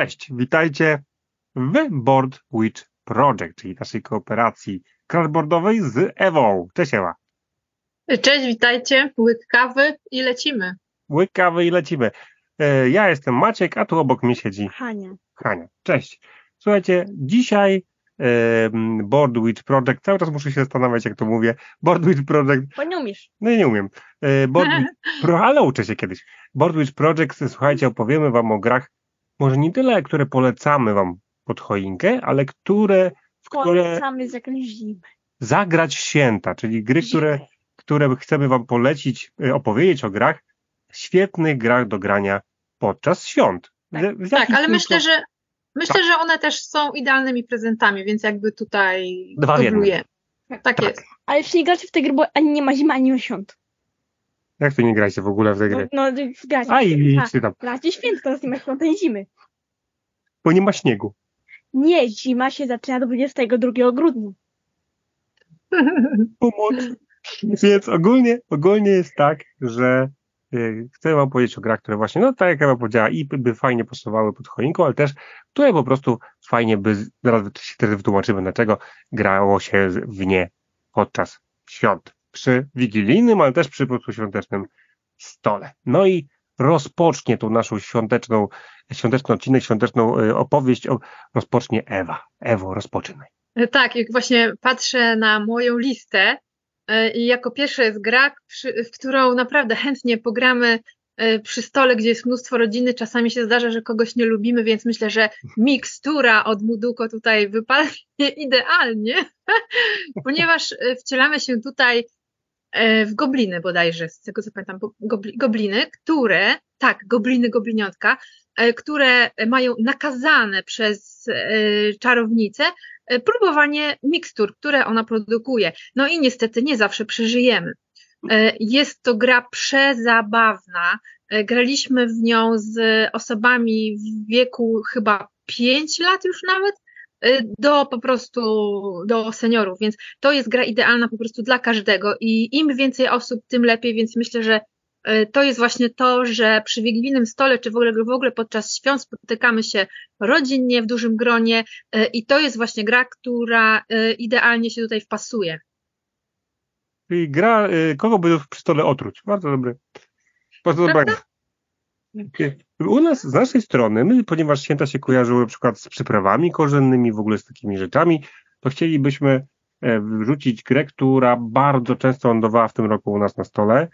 Cześć, witajcie w Board Witch Project, czyli naszej kooperacji crashboardowej z Ewą. Cześć Ewa. Cześć, witajcie, łyk kawy i lecimy. Łyk kawy i lecimy. E, Ja jestem Maciek, a tu obok mnie siedzi Hania. Hania. Cześć. Słuchajcie, dzisiaj Board Witch Project, cały czas muszę się zastanawiać jak to mówię, Board Witch Project Bo nie umiesz. No i nie umiem. E, Board Witch Pro, ale uczę się kiedyś. Board Witch Project, słuchajcie, opowiemy wam o grach, może nie tyle, które polecamy wam pod choinkę, ale które, w które Polecamy z jakąś zimę. zagrać w święta, czyli gry, które, Zimę. które chcemy wam polecić, e, opowiedzieć o grach, świetnych grach do grania podczas świąt. Tak. Z- Tak, ale myślę, że myślę, Tak. że one też są idealnymi prezentami, więc jakby tutaj Dwa w jednym. dubluję. Tak jest. Ale jeszcze nie gracie w te gry, bo ani nie ma zimy, ani ma świąt. Jak tu nie grajcie w ogóle w te No, gry? no gracie. A i idźcie tam, święto, teraz nie ma świąt ani zimy. bo nie ma śniegu. Nie, zima się zaczyna 22 grudnia. Pomoc. Więc ogólnie, ogólnie jest tak, że y, chcę wam powiedzieć o grach, które właśnie, no tak jak Ewa powiedziała, i by fajnie pasowały pod choinką, ale też, które po prostu fajnie by, zaraz się też wytłumaczymy, dlaczego grało się w nie podczas świąt. Przy wigilijnym, ale też przy świątecznym stole. No i rozpocznie tą naszą świąteczną, świąteczny odcinek, świąteczną y, opowieść, o, rozpocznie Ewa. Ewo, rozpoczynaj. Tak, jak właśnie patrzę na moją listę e, i jako pierwsza jest gra, w którą naprawdę chętnie pogramy e, przy stole, gdzie jest mnóstwo rodziny. Czasami się zdarza, że kogoś nie lubimy, więc myślę, że mikstura od Muduko tutaj wypadnie idealnie, ponieważ e, wcielamy się tutaj e, w gobliny bodajże, z tego co pamiętam, gobliny, które, tak, gobliny, gobliniątka, e, które mają nakazane przez e, czarownicę e, próbowanie mikstur, które ona produkuje. No i niestety nie zawsze przeżyjemy. E, Jest to gra przezabawna. E, Graliśmy w nią z osobami w wieku chyba 5 lat już nawet, e, do po prostu do seniorów, więc to jest gra idealna po prostu dla każdego i im więcej osób, tym lepiej, więc myślę, że e, to jest właśnie to, że przy wigilijnym stole, czy w ogóle, w ogóle podczas świąt spotykamy się rodzinnie, w dużym gronie e, i to jest właśnie gra, która idealnie się tutaj wpasuje. Czyli gra, y, kogo by przy stole otruć. Bardzo dobry. Bardzo dobra gra. U nas, z naszej strony, my, ponieważ święta się kojarzyły na przykład z przyprawami korzennymi, w ogóle z takimi rzeczami, to chcielibyśmy e, wrzucić grę, która bardzo często lądowała w tym roku u nas na stole.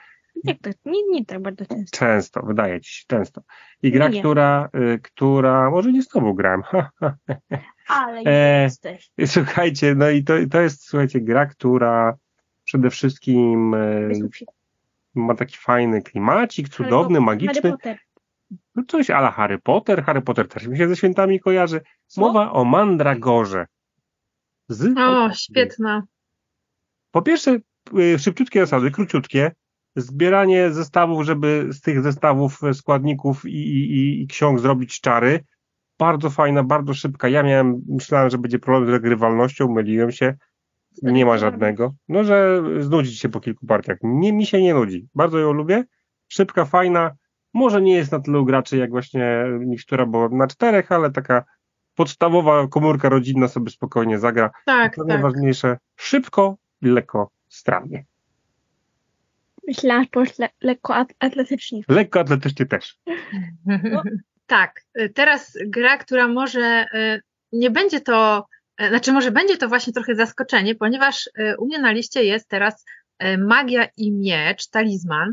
Nie, tak, nie, nie tak bardzo często. Często, wydaje ci się, często. I gra, Nie. która, y, która, może nie z tobą grałem. Ale E, jesteś. Słuchajcie, no i to, to jest, słuchajcie, gra, która przede wszystkim e. ma taki fajny klimacik, cudowny, Harry magiczny. Potter. No coś ala Harry Potter. Harry Potter też mi się ze świętami kojarzy. Co? Mowa o Mandragorze. Z... O, świetna. Po pierwsze, y, szybciutkie zasady, króciutkie. Zbieranie zestawów, żeby z tych zestawów e, składników i, i, i- i ksiąg zrobić czary. Bardzo fajna, bardzo szybka. Ja miałem, myślałem, że będzie problem z regrywalnością, myliłem się. Nie ma żadnego. No, że znudzi się po kilku partiach. Nie, mi się nie nudzi. Bardzo ją lubię. Szybka, fajna. Może nie jest na tylu graczy jak właśnie mikstura, bo na czterech, ale taka podstawowa komórka rodzinna sobie spokojnie zagra. Tak, To tak. najważniejsze, szybko i lekko strawnie. Myślałam, że le, lekko at, atletycznie. Lekko atletycznie też. Tak, y, teraz gra, która może y, nie będzie to, znaczy może będzie to właśnie trochę zaskoczenie, ponieważ y, u mnie na liście jest teraz y, Magia i Miecz, Talizman.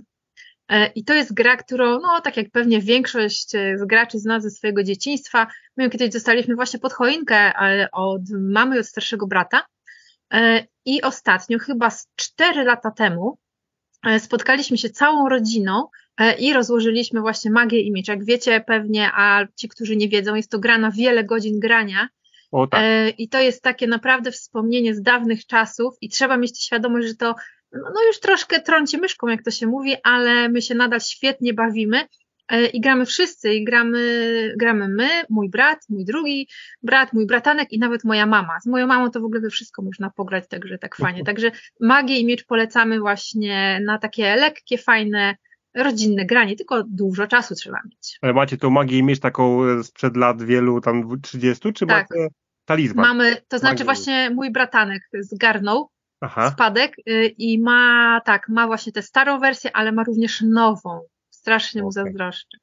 I to jest gra, którą, no tak jak pewnie większość z graczy zna ze swojego dzieciństwa, my ją kiedyś dostaliśmy właśnie pod choinkę od mamy i od starszego brata. I ostatnio, chyba z 4 lata temu, spotkaliśmy się całą rodziną E, i rozłożyliśmy właśnie magię i miecz. Jak wiecie pewnie, a ci, którzy nie wiedzą, jest to gra na wiele godzin grania O tak. E, i to jest takie naprawdę wspomnienie z dawnych czasów i trzeba mieć świadomość, że to no no już troszkę trąci myszką, jak to się mówi, ale my się nadal świetnie bawimy e, i gramy wszyscy i gramy, gramy my, mój brat, mój drugi brat, mój bratanek i nawet moja mama. Z moją mamą to w ogóle we wszystko można pograć, także tak fajnie. Także magię i miecz polecamy właśnie na takie lekkie, fajne rodzinne granie, tylko dużo czasu trzeba mieć. Ale macie tą magię mieć taką e, sprzed lat wielu, tam 30, czy Tak. macie talizman? Mamy, to znaczy właśnie mój bratanek zgarnął Aha. spadek y, i ma, tak, ma właśnie tę starą wersję, ale ma również nową. Strasznie mu Okej. zazdroszczę.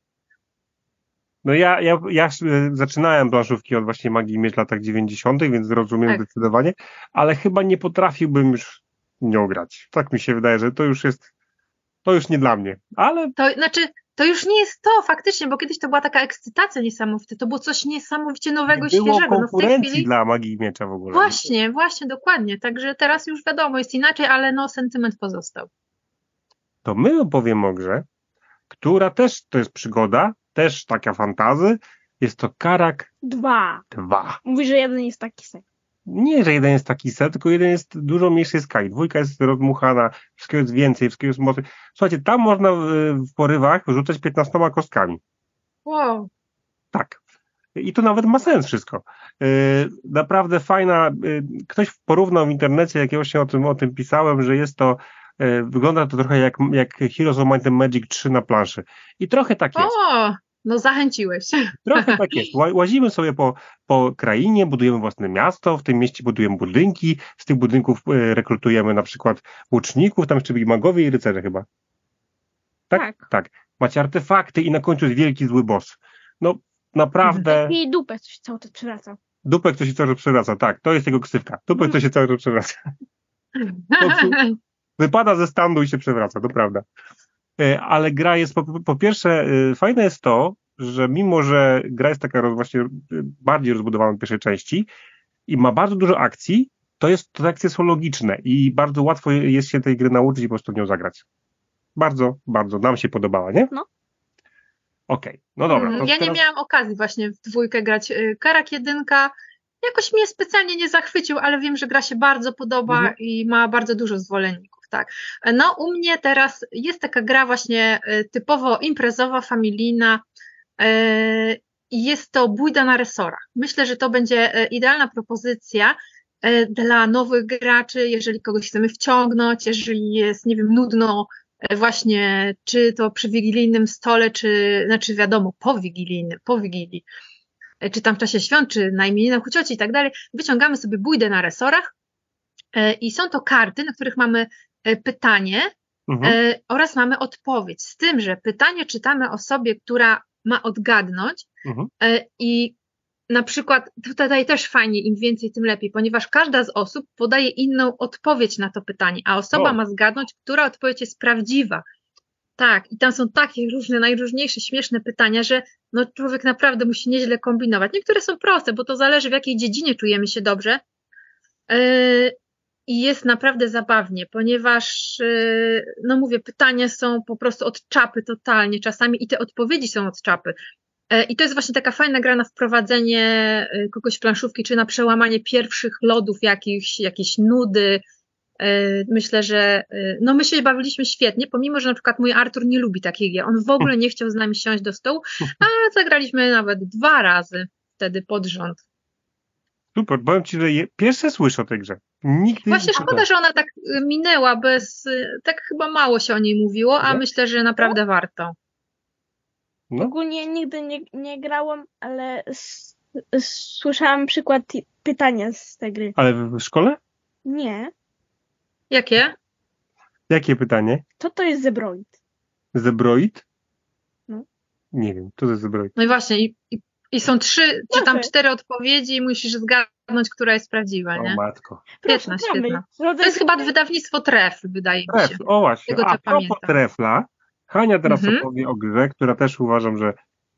No ja, ja, ja e, zaczynałem planszówki od właśnie Magii Miecz w latach 90., więc rozumiem Tak. zdecydowanie, ale chyba nie potrafiłbym już nią grać. Tak mi się wydaje, że to już jest, to już nie dla mnie. Ale To znaczy, to już nie jest to faktycznie, bo kiedyś to była taka ekscytacja niesamowita, to było coś niesamowicie nowego i nie było świeżego. No w tej konkurencji chwili dla Magii Miecza w ogóle. Właśnie, właśnie, dokładnie. Także teraz już wiadomo, jest inaczej, ale no sentyment pozostał. To my opowiem o grze, która też to jest przygoda, też taka fantazy. Jest to Karak Dwa. 2. Mówi, że jeden jest taki sam. Nie, że jeden jest taki set, tylko jeden jest dużo mniejszy skali. Dwójka jest rozmuchana, wszystkiego jest więcej, wszystkiego jest mocniej. Słuchajcie, tam można y, w porywach rzucać 15 kostkami. Wow. Tak. I to nawet ma sens wszystko. Yy, naprawdę fajna. Yy, ktoś porównał w internecie, jak ja właśnie o tym, o tym pisałem, że jest to. Wygląda to trochę jak, jak Heroes of Might and Magic 3 na planszy. I trochę tak jest. O, no zachęciłeś. Trochę tak jest. Ła- Łazimy sobie po, po krainie, budujemy własne miasto, w tym mieście budujemy budynki, z tych budynków y, rekrutujemy na przykład łuczników, tam jeszcze byli magowie i rycerze chyba. Tak? Tak. Tak. Macie artefakty i na końcu jest wielki zły boss. No naprawdę, I dupę coś cały czas przewraca. dupek to się cały czas przewraca, tak, to jest jego ksywka. Dupek to się cały czas przewraca. Wypada ze standu i się przewraca, to prawda. E, Ale gra jest, po, po pierwsze, e, fajne jest to, że mimo, że gra jest taka właśnie e, bardziej rozbudowana od pierwszej części i ma bardzo dużo akcji, to jest, te akcje są logiczne i bardzo łatwo jest się tej gry nauczyć i po prostu w nią zagrać. Bardzo, bardzo. Nam się podobała, nie? No. Okej, no dobra. To ja nie teraz- miałam okazji właśnie w dwójkę grać. Karak jedynka jakoś mnie specjalnie nie zachwycił, ale wiem, że gra się bardzo podoba Mhm. i ma bardzo dużo zwolenników, tak. No u mnie teraz jest taka gra właśnie y, typowo imprezowa, familijna y, i jest to bójda na resorach. Myślę, że to będzie y, idealna propozycja dla nowych graczy, jeżeli kogoś chcemy wciągnąć, jeżeli jest, nie wiem, nudno e, właśnie, czy to przy wigilijnym stole, czy, znaczy wiadomo, po wigilijnym, po wigilii, e, czy tam w czasie świąt, czy na imieninach u cioci i tak dalej, wyciągamy sobie bójdę na resorach e, i są to karty, na których mamy e, pytanie Mhm. e, oraz mamy odpowiedź. Z tym, że pytanie czytamy osobie, która ma odgadnąć Mhm. e, i na przykład tutaj też fajnie, im więcej, tym lepiej, ponieważ każda z osób podaje inną odpowiedź na to pytanie, a osoba O. ma zgadnąć, która odpowiedź jest prawdziwa. Tak, i tam są takie różne, najróżniejsze, śmieszne pytania, że no człowiek naprawdę musi nieźle kombinować. Niektóre są proste, bo to zależy w jakiej dziedzinie czujemy się dobrze. Yy, I jest naprawdę zabawnie, ponieważ, yy, no mówię, pytania są po prostu od czapy totalnie czasami i te odpowiedzi są od czapy. Yy, I to jest właśnie taka fajna gra na wprowadzenie yy, kogoś w planszówki, czy na przełamanie pierwszych lodów jakichś, jakieś nudy. Yy, Myślę, że yy, no my się bawiliśmy świetnie, pomimo, że na przykład mój Artur nie lubi takiej gier. On w ogóle nie chciał z nami siąść do stołu, a zagraliśmy nawet dwa razy wtedy pod rząd. Super, powiem Ci, że je, pierwsze słyszę o tej grze. Nigdy Właśnie nie szkoda, że ona tak y, minęła bez, y, tak chyba mało się o niej mówiło, a Nie? myślę, że naprawdę warto. No. Ogólnie nigdy nie, nie grałam, ale s, s, słyszałam przykład pytania z tej gry. Ale w w szkole? Nie. Jakie? Jakie pytanie? Co to jest zebroid? Zebroid? No. Nie wiem, co to jest zebroid. No i właśnie, i, i, i są trzy, czy tam cztery odpowiedzi i musisz zgadnąć, która jest prawdziwa, nie? O matko. Świetna, świetna. Rodzaj- To jest chyba wydawnictwo Tref, wydaje mi się. Tref, o właśnie. Tego, A propos pamiętam. trefla, Hania teraz Mhm. opowie o grze, która też uważam, że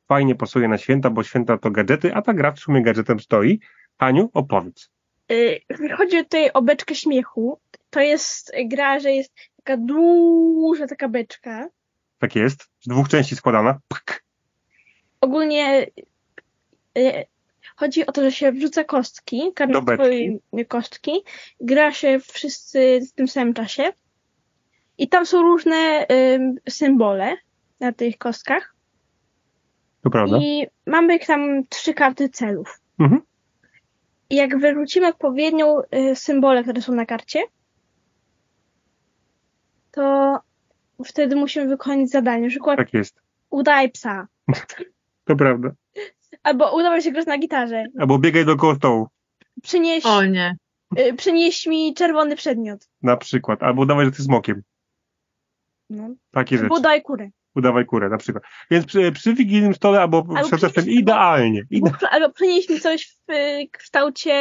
fajnie pasuje na święta, bo święta to gadżety, a ta gra w sumie gadżetem stoi. Haniu, opowiedz. Y, Chodzi tutaj o beczkę śmiechu. To jest gra, że jest taka duża taka beczka. Tak jest. Z dwóch części składana. Pk. Ogólnie chodzi o to, że się wrzuca kostki, beczki. swoje kostki, gra się wszyscy w tym samym czasie i tam są różne ym, symbole na tych kostkach To prawda? i mamy tam trzy karty celów. Mhm. I jak wyrzucimy odpowiednią y, symbole, które są na karcie, to wtedy musimy wykonać zadanie. Na przykład Tak jest. udaj psa. To prawda. Albo udawaj się grać na gitarze. Albo biegaj dookoła stołu. Przynieś, O nie. y, przynieś mi czerwony przedmiot. Na przykład. Albo udawaj, że ty smokiem. No. Takie rzeczy. Albo daj kurę. Udawaj kurę na przykład. Więc przy, przy wigilijnym stole albo, Albo przed idealnie. Ide Albo, albo przynieś mi coś w y, kształcie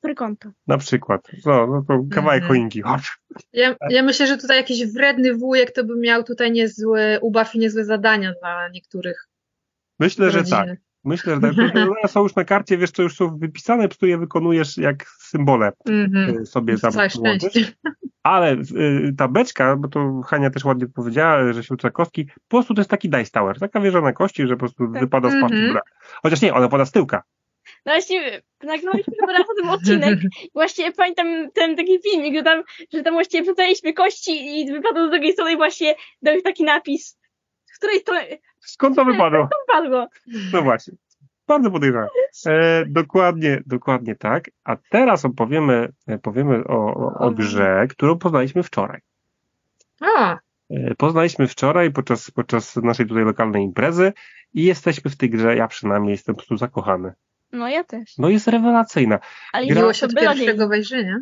trójkąta. na przykład. No, no to kawałek Mhm. choinki. Chodź. Ja, ja myślę, że tutaj jakiś wredny wujek to by miał tutaj niezły ubaw i niezłe zadania dla niektórych Myślę, że rodzin. tak. Myślę, że tak. One są już na karcie, wiesz, co już są wypisane, po prostu je wykonujesz jak symbole Mhm. y, sobie tam. Ale y, ta beczka, bo to Hania też ładnie powiedziała, że się uczyła kostki, po prostu to jest taki dice tower, taka wieża na kości, że po prostu Tak. wypada z w górę. Chociaż nie, ona pada z tyłka. No właśnie, nagraliśmy chyba raz o tym odcinek. Właśnie pamiętam ten taki filmik, że tam, że tam właściwie wrzucaliśmy kości i wypadło z drugiej strony właśnie dał taki napis, której strony Skąd to wypadło? to padło. No właśnie. Bardzo podejrzane. E, dokładnie, dokładnie tak. A teraz opowiemy, e, powiemy o, o, o grze, którą poznaliśmy wczoraj. O, E, Poznaliśmy wczoraj podczas, podczas naszej tutaj lokalnej imprezy i jesteśmy w tej grze, ja przynajmniej jestem po prostu zakochany. No ja też. No jest rewelacyjna. Ale Gra- miłość to od pierwszego wejrzenia.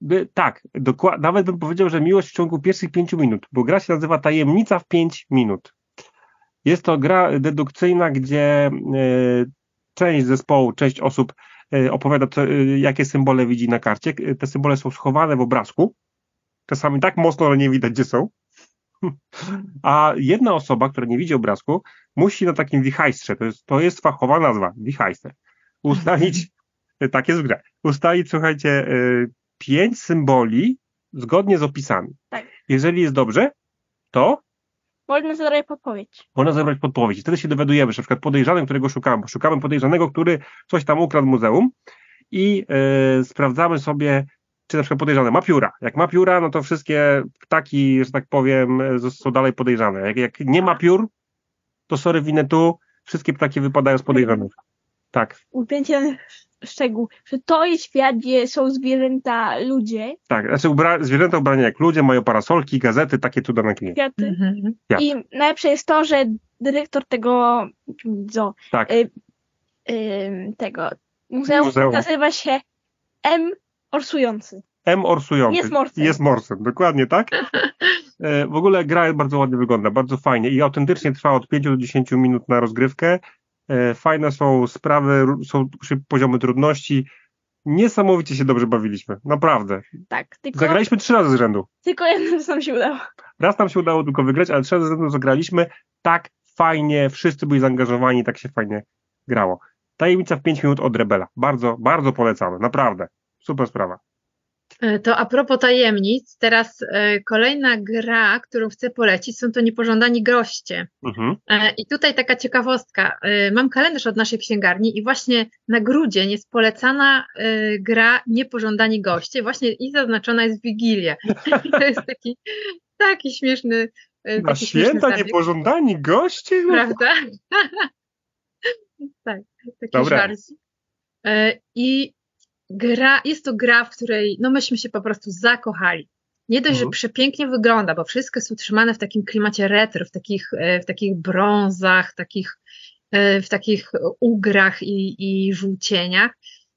By, tak, dokła- nawet bym powiedział, że miłość w ciągu pierwszych pięciu minut, bo gra się nazywa Tajemnica w pięć minut. Jest to gra dedukcyjna, gdzie e, część zespołu, część osób e, opowiada, e, jakie symbole widzi na karcie. Te symbole są schowane w obrazku. Czasami tak mocno, że nie widać, gdzie są. A jedna osoba, która nie widzi obrazku, musi na takim wichajstrze, to jest, to jest fachowa nazwa, wichajster, ustalić, tak jest w grze, ustalić, słuchajcie, pięć symboli zgodnie z opisami. Tak. Jeżeli jest dobrze, to Można zadać podpowiedź. można zebrać podpowiedź. I wtedy się dowiadujemy, że na przykład podejrzany, którego szukamy, szukamy podejrzanego, który coś tam ukradł w muzeum i e, sprawdzamy sobie, czy na przykład podejrzany ma pióra. Jak ma pióra, no to wszystkie ptaki, że tak powiem, są dalej podejrzane. Jak, jak nie ma piór, to sorry, winę tu, wszystkie ptaki wypadają z podejrzanych. Tak, Upięcie szczegół, że to jest świat, gdzie są zwierzęta, ludzie, tak. Znaczy ubra- zwierzęta ubrane jak ludzie, mają parasolki, gazety, takie cuda na kwiaty. Mhm. Jak? I najlepsze jest to, że dyrektor tego zo, Tak. y, y, tego muzeum, Muzeum. nazywa się M. Orsujący. M orsujący. Jest morsem. Jest morsem, dokładnie tak. E, W ogóle gra bardzo ładnie wygląda, bardzo fajnie i autentycznie trwa od 5 do 10 minut na rozgrywkę. E, Fajne są sprawy, są poziomy trudności. Niesamowicie się dobrze bawiliśmy, naprawdę. Tak, tylko, Zagraliśmy trzy razy z rzędu. tylko jednym co nam się udało. Raz nam się udało tylko wygrać, ale trzy razy z rzędu zagraliśmy tak fajnie, wszyscy byli zaangażowani, tak się fajnie grało. Tajemnica w 5 minut od Rebela. Bardzo, bardzo polecamy, naprawdę. Super sprawa. E, To a propos tajemnic, teraz e, kolejna gra, którą chcę polecić, są to niepożądani goście. Mhm. E, I tutaj taka ciekawostka. Mam kalendarz od naszej księgarni i właśnie na grudzień jest polecana gra Niepożądani goście, właśnie i zaznaczona jest Wigilię. I to jest taki, taki śmieszny. Na taki śmieszny święta zabieg, niepożądani goście? No, Prawda? tak, taki Dobra. I gra, jest to gra, w której no myśmy się po prostu zakochali. Nie dość, Mhm. że przepięknie wygląda, bo wszystko jest utrzymane w takim klimacie retro, w takich, e, w takich brązach, takich, e, w takich ugrach i, i żółcieniach.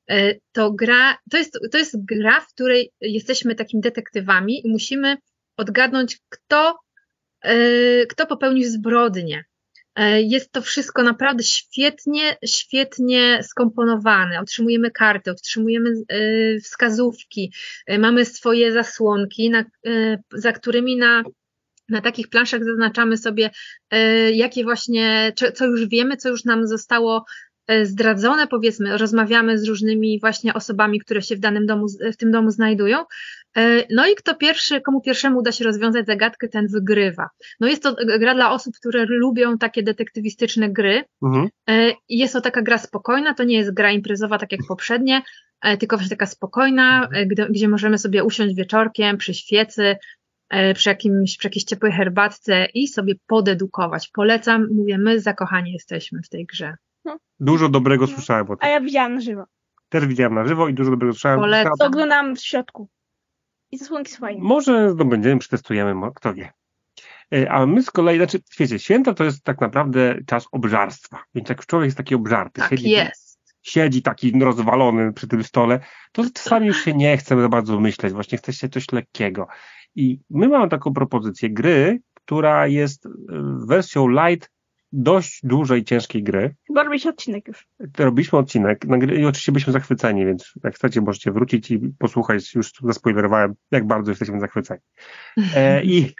E, To gra, to jest, to jest gra, w której jesteśmy takimi detektywami i musimy odgadnąć, kto, kto popełnił zbrodnię. E, Jest to wszystko naprawdę świetnie, świetnie skomponowane. Otrzymujemy karty, otrzymujemy e, wskazówki, e, mamy swoje zasłonki, za którymi na, na takich planszach zaznaczamy sobie, jakie właśnie, co- już wiemy, co już nam zostało zdradzone, powiedzmy, rozmawiamy z różnymi właśnie osobami, które się w danym domu, w tym domu znajdują. E, No i kto pierwszy, komu pierwszemu uda się rozwiązać zagadkę, ten wygrywa. No jest to gra dla osób, które lubią takie detektywistyczne gry. Mhm. E, Jest to taka gra spokojna, to nie jest gra imprezowa tak jak poprzednie, e, tylko właśnie taka spokojna, e, gdzie, gdzie możemy sobie usiąść wieczorkiem przy świecy, e, przy, jakimś, przy jakiejś ciepłej herbatce i sobie podedukować. Polecam, mówię, my zakochani jesteśmy w tej grze. Dużo dobrego No. słyszałem o A tym. ja widziałam na żywo. Też widziałem na żywo i dużo dobrego słyszałem. Polecam. To oglądam w środku. I zasłonki są fajne. Może zdobędziemy, przetestujemy, kto wie. E, A my z kolei, znaczy, wiecie, święta to jest tak naprawdę czas obżarstwa. Więc jak człowiek jest taki obżarty, Tak siedzi, jest. siedzi taki rozwalony przy tym stole, to czasami już się nie chce za bardzo myśleć, właśnie chce się coś lekkiego. I my mamy taką propozycję gry, która jest e, wersją light dość dużej, ciężkiej gry. Chyba robi się odcinek już. Robiliśmy odcinek nagry- i oczywiście byliśmy zachwyceni, więc jak chcecie, możecie wrócić i posłuchać, już zaspoilerowałem, jak bardzo jesteśmy zachwyceni. E, i,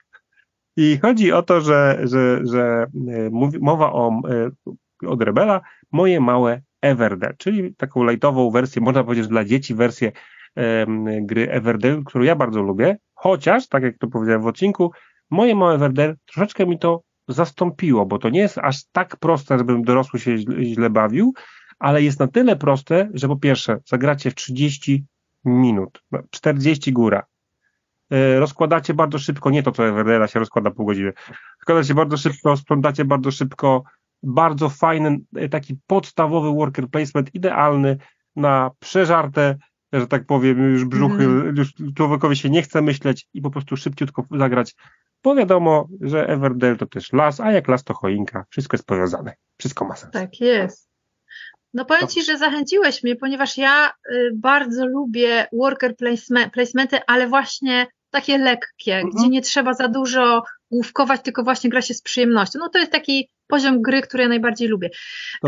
I chodzi o to, że, że, że e, mówi, mowa o, e, od Rebela, moje małe Everdell, czyli taką lightową wersję, można powiedzieć, dla dzieci wersję em, gry Everdell, którą ja bardzo lubię, chociaż, tak jak to powiedziałem w odcinku, moje małe Everdell troszeczkę mi to zastąpiło, bo to nie jest aż tak proste, żebym dorosły się źle, źle bawił, ale jest na tyle proste, że po pierwsze zagracie w 30 minut, no, 40 góra. E, Rozkładacie bardzo szybko, nie to co Everdella się rozkłada pół godziny. Rozkładacie bardzo szybko, sprzątacie bardzo szybko. Bardzo fajny, e, taki podstawowy worker placement, idealny na przeżarte, że tak powiem, już brzuchy, Mhm. już człowiekowi się nie chce myśleć i po prostu szybciutko zagrać. Bo wiadomo, że Everdell to też las, a jak las to choinka. Wszystko jest powiązane. Wszystko ma sens. Tak jest. No powiem Ci, że zachęciłeś mnie, ponieważ ja y, bardzo lubię worker placeme- placementy, ale właśnie takie lekkie, Mhm. gdzie nie trzeba za dużo główkować, tylko właśnie gra się z przyjemnością. No to jest taki poziom gry, który ja najbardziej lubię.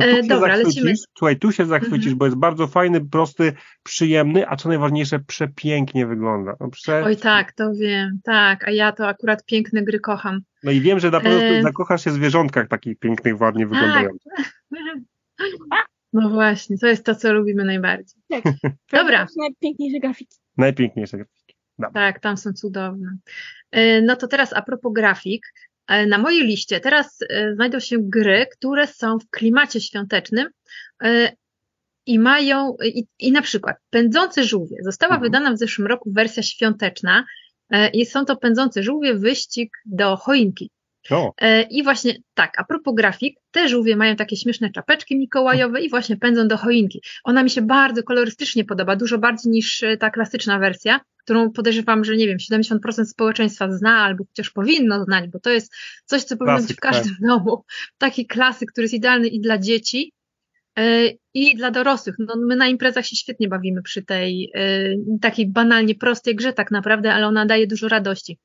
E, dobra, lecimy. Słuchaj, tu się zachwycisz, Mhm. bo jest bardzo fajny, prosty, przyjemny, a co najważniejsze, przepięknie wygląda. No, prze... Oj tak, to wiem, tak, a ja to akurat piękne gry kocham. no i wiem, że na pewno E. zakochasz się w zwierzątkach takich pięknych, ładnie wyglądających. No właśnie, to jest to, co lubimy najbardziej. Dobra. To są Najpiękniejsze grafiki. Najpiękniejsze grafiki. Tak, tam są cudowne. E, No to teraz a propos grafik. E, Na mojej liście teraz e, znajdą się gry, które są w klimacie świątecznym e, i mają, i, i na przykład Pędzące żółwie. Została Mhm. wydana w zeszłym roku wersja świąteczna i są to Pędzące żółwie, wyścig do choinki. O, E, I właśnie tak, a propos grafik, te żółwie mają takie śmieszne czapeczki mikołajowe i właśnie pędzą do choinki. Ona mi się bardzo kolorystycznie podoba, dużo bardziej niż e, ta klasyczna wersja, którą podejrzewam, że nie wiem, 70% społeczeństwa zna albo chociaż powinno znać, bo to jest coś, co powinno być w każdym domu. Taki klasyk, który jest idealny i dla dzieci, e, i dla dorosłych. No, my na imprezach się świetnie bawimy przy tej takiej banalnie prostej grze tak naprawdę, ale ona daje dużo radości.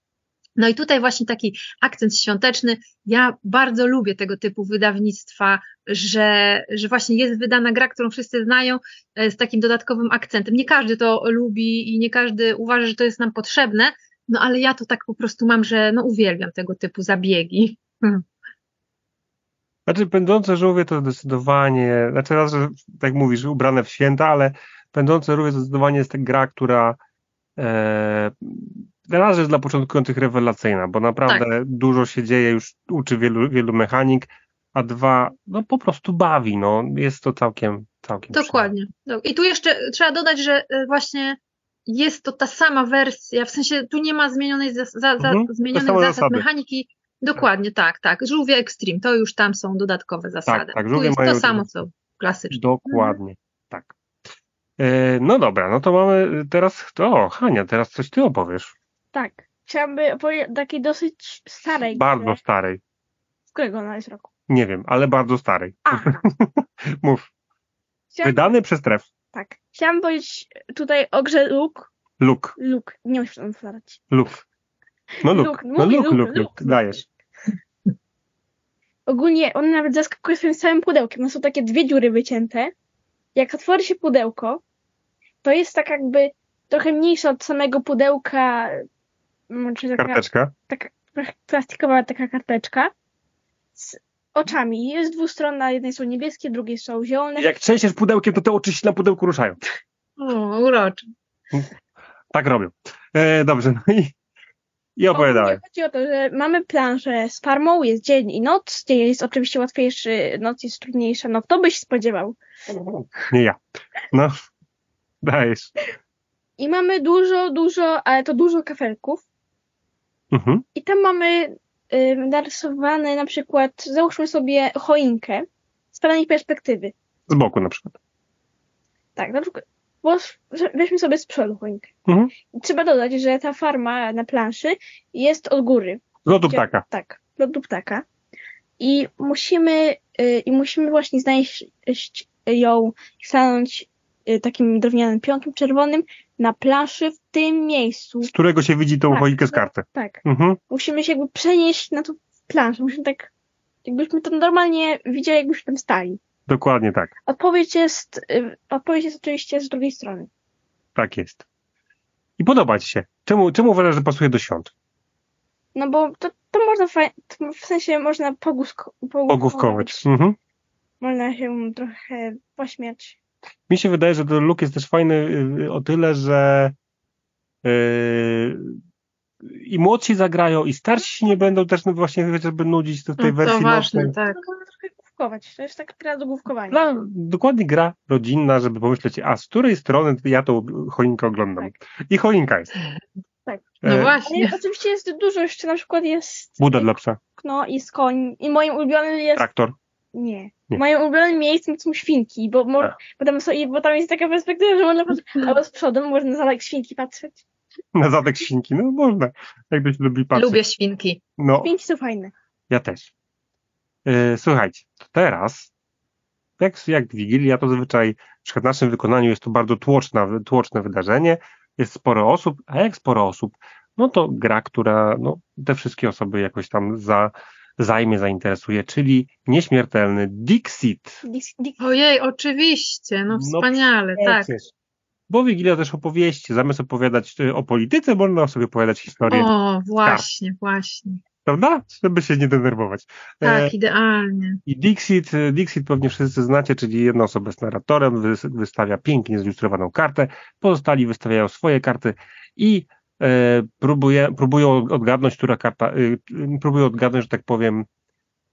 No i tutaj właśnie taki akcent świąteczny. Ja bardzo lubię tego typu wydawnictwa, że, że właśnie jest wydana gra, którą wszyscy znają e, z takim dodatkowym akcentem. Nie każdy to lubi i nie każdy uważa, że to jest nam potrzebne, no ale ja to tak po prostu mam, że no uwielbiam tego typu zabiegi. Znaczy, pędzące żółwie to zdecydowanie, znaczy raz, że tak mówisz, ubrane w święta, ale pędzące żółwie to zdecydowanie jest ta gra, która e, raz, jest dla początkujących rewelacyjna, bo naprawdę Tak. dużo się dzieje, już uczy wielu, wielu mechanik, a dwa, no po prostu bawi, no jest to całkiem, całkiem Dokładnie. Do- I tu jeszcze trzeba dodać, że e, właśnie jest to ta sama wersja, w sensie tu nie ma zmienionej za, za, Mhm, zmienionych zasad zasady. mechaniki. Dokładnie, tak, tak. Żółwie Extreme, to już tam są dodatkowe zasady. tak, tu żółwie jest mają- to samo, co klasyczne. Dokładnie, tak. E, no dobra, no to mamy teraz, o Hania, teraz coś ty opowiesz. Tak. Chciałabym opowiedzieć takiej dosyć starej Bardzo grze. starej. Z którego ona jest roku? Nie wiem, ale bardzo starej. A, Mów. chciałam, Wydany przez Tref. tak. Chciałam powiedzieć tutaj o grze Luke. Luke. Luke. Nie muszę tam starać. Luke. No Luke. Luke, No Luke, Luke. Luke. Dajesz. Ogólnie on nawet zaskakuje swoim całym pudełkiem. No są takie dwie dziury wycięte. Jak otworzy się pudełko, to jest tak jakby trochę mniejsze od samego pudełka. Mm, Czy taka, Karteczka. taka plastikowa taka karteczka z oczami. Jest dwustronna, jednej są niebieskie, drugiej są zielone. Jak trzęsiesz pudełkiem, to te oczy się na pudełku ruszają. O, uroczy. Tak robią. E, dobrze, no i, i opowiadałem. Ogólnie Chodzi o to, że mamy planszę z farmą, jest dzień i noc. Dzień jest oczywiście łatwiejszy, noc jest trudniejsza. No kto byś spodziewał? Nie ja. No, dajesz. I mamy dużo, dużo, ale to dużo kafelków. Mhm. I tam mamy y, narysowane na przykład, załóżmy sobie choinkę z pewnej perspektywy. Z boku na przykład. Tak, na przykład, bo weźmy sobie z przodu choinkę. Mhm. I trzeba dodać, że ta farma na planszy jest od góry. Lotu ptaka. Tak, lotu ptaka. I musimy, y, i musimy właśnie znaleźć ją i stanąć y, takim drewnianym pionkiem czerwonym na planszy w tym miejscu. Z którego się widzi tą Tak. choinkę z karty. Tak. Mhm. Musimy się jakby przenieść na tą planszę. Musimy tak, jakbyśmy to normalnie widzieli, jakbyśmy tam stali. Dokładnie tak. Odpowiedź jest, y, odpowiedź jest oczywiście z drugiej strony. Tak jest. I podoba ci się. Czemu, czemu uważasz, że pasuje do świąt? No bo to, to można faj, to w sensie można pogłówko, Pogłówkować. Mhm. Można się trochę pośmiać. Mi się wydaje, że ten look jest też fajny y, o tyle, że y, i młodsi zagrają, i starsi się nie będą też no właśnie chociażby nudzić w tej No, wersji to ważne, nocnej. tak. Trochę główkować. To jest taka gra do główkowania. Dla, dokładnie gra rodzinna, żeby pomyśleć, a z której strony ja tą choinkę oglądam. I choinka jest. Tak. No E, właśnie. Ale oczywiście jest dużo, jeszcze na przykład jest Buda dla psa, okno i z koń. I moim ulubionym jest... traktor. Nie. Nie. Moim ulubionym miejscem są świnki, bo, mo... A. bo, tam są, bo tam jest taka perspektywa, że można patrzeć albo z przodu, można na zadek świnki patrzeć. Na zadek świnki, no można. Jak ktoś lubi patrzeć. Lubię świnki. No, Świnki są fajne. ja też. E, słuchajcie, to teraz, jak, jak Wigilia, to zazwyczaj w naszym wykonaniu jest to bardzo tłoczna, tłoczne wydarzenie. Jest sporo osób, a jak sporo osób, no to gra, która no, te wszystkie osoby jakoś tam za, zajmie, zainteresuje, czyli nieśmiertelny Dixit. Dix, Dix, Ojej, oczywiście, no No wspaniale, tak. Przecież. Bo Wigilia też opowieści. Zamiast opowiadać y, o polityce, można sobie opowiadać historię, O, właśnie, właśnie. prawda? Żeby się nie denerwować. E, Tak, idealnie. I Dixit, y, Dixit pewnie wszyscy znacie, czyli jedna osoba jest narratorem, wys- wystawia pięknie zilustrowaną kartę, pozostali wystawiają swoje karty i e, próbuje, próbują odgadnąć, która karta, y, próbują odgadnąć, że tak powiem,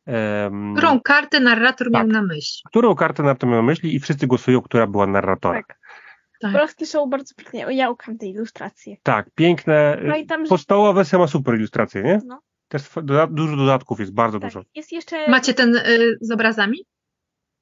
em, Którą kartę narrator miał Tak. na myśli? którą kartę narrator miał na myśli i wszyscy głosują, która była narratorem. tak. Tak. Po prostu są bardzo piękne. Ja ukam te ilustracje. Tak, piękne. No i tam, że- Podstawowa wersja ma super ilustracje, nie? No. Też doda- dużo dodatków jest, bardzo Tak. dużo. Jest jeszcze... Macie ten y, z obrazami?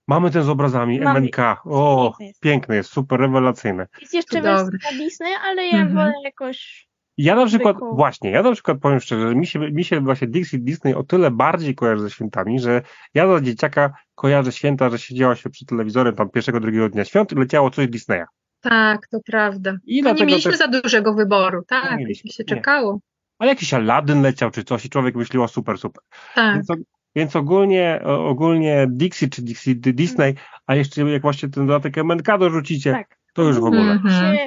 Mamy ten z obrazami, Mamy. MNK. O, Piękny jest. piękny jest, super rewelacyjny. Jest jeszcze Cudowny. Disney, ale ja Mhm. wolę jakoś... Ja na przykład, Zwykłą. właśnie, ja na przykład powiem szczerze, że mi się, mi się właśnie Dixie Disney o tyle bardziej kojarzy ze świętami, że ja za dzieciaka kojarzę święta, że siedziała się przy telewizorem tam pierwszego, drugiego dnia świąt i leciało coś Disneya. Tak, to prawda. I No nie mieliśmy też, za dużego wyboru, tak, Nie mieliśmy, się nie. czekało. ale jakiś Aladdin leciał czy coś i człowiek myślił, o super, super. Tak, Więc, więc ogólnie, ogólnie Dixie czy Dixie Disney, a jeszcze jak właśnie ten dodatek MNK dorzucicie, Tak. To już w ogóle. Mhm.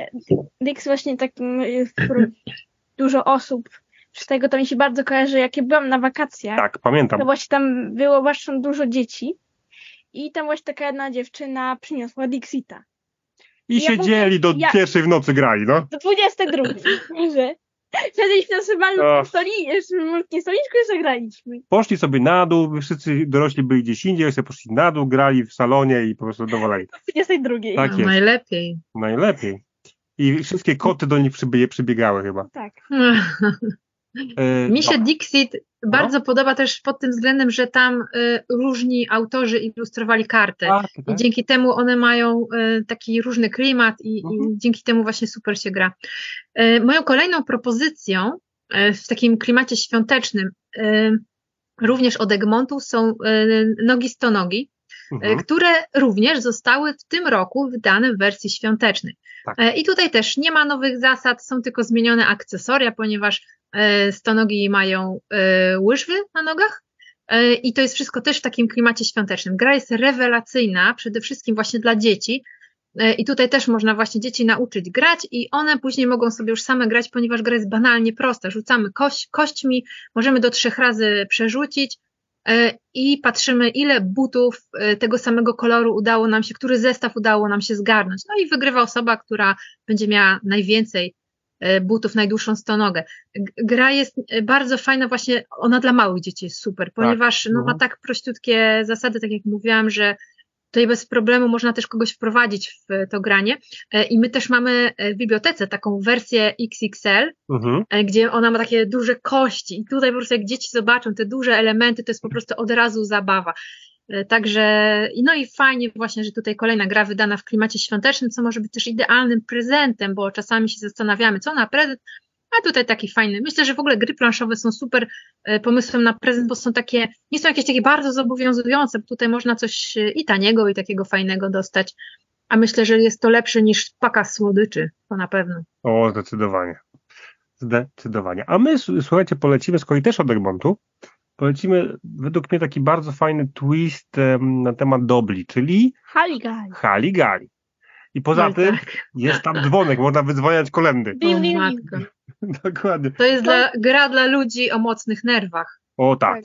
Dix właśnie takim, w którym dużo osób, z tego to mi się bardzo kojarzy, jak ja byłam na wakacjach, Tak, pamiętam. to właśnie tam było właśnie dużo dzieci i tam właśnie taka jedna dziewczyna przyniosła Dixita. I ja siedzieli do ja- pierwszej w nocy grali, no. Do 22. że Siedliśmy na Och. stoli, stoliczku i zagraliśmy. Poszli sobie na dół, wszyscy dorośli byli gdzieś indziej, sobie poszli na dół, grali w salonie i po prostu dowalali. Do 22. Tak no, jest. najlepiej. Najlepiej. I wszystkie koty do nich przybie, przybiegały chyba. tak. E, Mi się dobra. Dixit bardzo podoba też pod tym względem, że tam y, różni autorzy ilustrowali karty. Tak, I tak. dzięki temu one mają y, taki różny klimat i, Mhm. i dzięki temu właśnie super się gra. Y, moją kolejną propozycją y, w takim klimacie świątecznym, y, również od Egmontu, są y, Nogi Stonogi, Mhm. które również zostały w tym roku wydane w wersji świątecznej. Tak. I tutaj też nie ma nowych zasad, są tylko zmienione akcesoria, ponieważ stonogi mają e, łyżwy na nogach. E, I to jest wszystko też w takim klimacie świątecznym. Gra jest rewelacyjna, przede wszystkim właśnie dla dzieci. E, I tutaj też można właśnie dzieci nauczyć grać i one później mogą sobie już same grać, ponieważ gra jest banalnie prosta. Rzucamy kość, kośćmi, możemy do trzech razy przerzucić e, i patrzymy, ile butów e, tego samego koloru udało nam się, który zestaw udało nam się zgarnąć. No i wygrywa osoba, która będzie miała najwięcej e, butów, najdłuższą stonogę. Gra jest e, bardzo fajna, właśnie ona dla małych dzieci jest super, ponieważ no, ma Mhm. tak prościutkie zasady, tak jak mówiłam, że tutaj bez problemu można też kogoś wprowadzić w to granie. E, I my też mamy e, w bibliotece taką wersję XXL, Mhm. e, gdzie ona ma takie duże kości i tutaj po prostu jak dzieci zobaczą te duże elementy, to jest po prostu od razu zabawa. E, Także, no i fajnie właśnie, że tutaj kolejna gra wydana w klimacie świątecznym, co może być też idealnym prezentem, bo czasami się zastanawiamy, co na prezent, A tutaj taki fajny. Myślę, że w ogóle gry planszowe są super e, pomysłem na prezent, bo są takie, nie są jakieś takie bardzo zobowiązujące. Tutaj można coś e, i taniego, i takiego fajnego dostać. A myślę, że jest to lepsze niż paka słodyczy, to na pewno. O, zdecydowanie. Zdecydowanie. A my, słuchajcie, polecimy z kolei też od Egmontu. Polecimy według mnie taki bardzo fajny twist na temat dobli, czyli Haligali. Hali Gali. I poza No tym tak. jest tam dzwonek, można wydzwaniać kolendy. Ding, ding. matko. Dokładnie. To jest dla, gra dla ludzi o mocnych nerwach. O tak.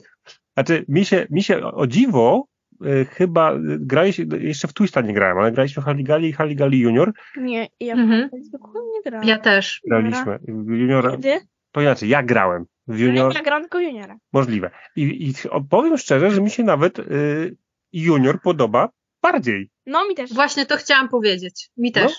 Znaczy, mi się, mi się o dziwo, y, chyba y, graliśmy, jeszcze w Twista nie grałem, ale graliśmy w Haligali i Haligali Junior. Nie, ja Mhm. zwykle nie grałam. Ja też. Graliśmy. Juniora, Kiedy? To inaczej, ja grałem. W Junior, Ja grałam tylko juniora. możliwe. I, i powiem szczerze, że mi się nawet y, Junior podoba bardziej. No mi też. Właśnie to chciałam powiedzieć. Mi No. też.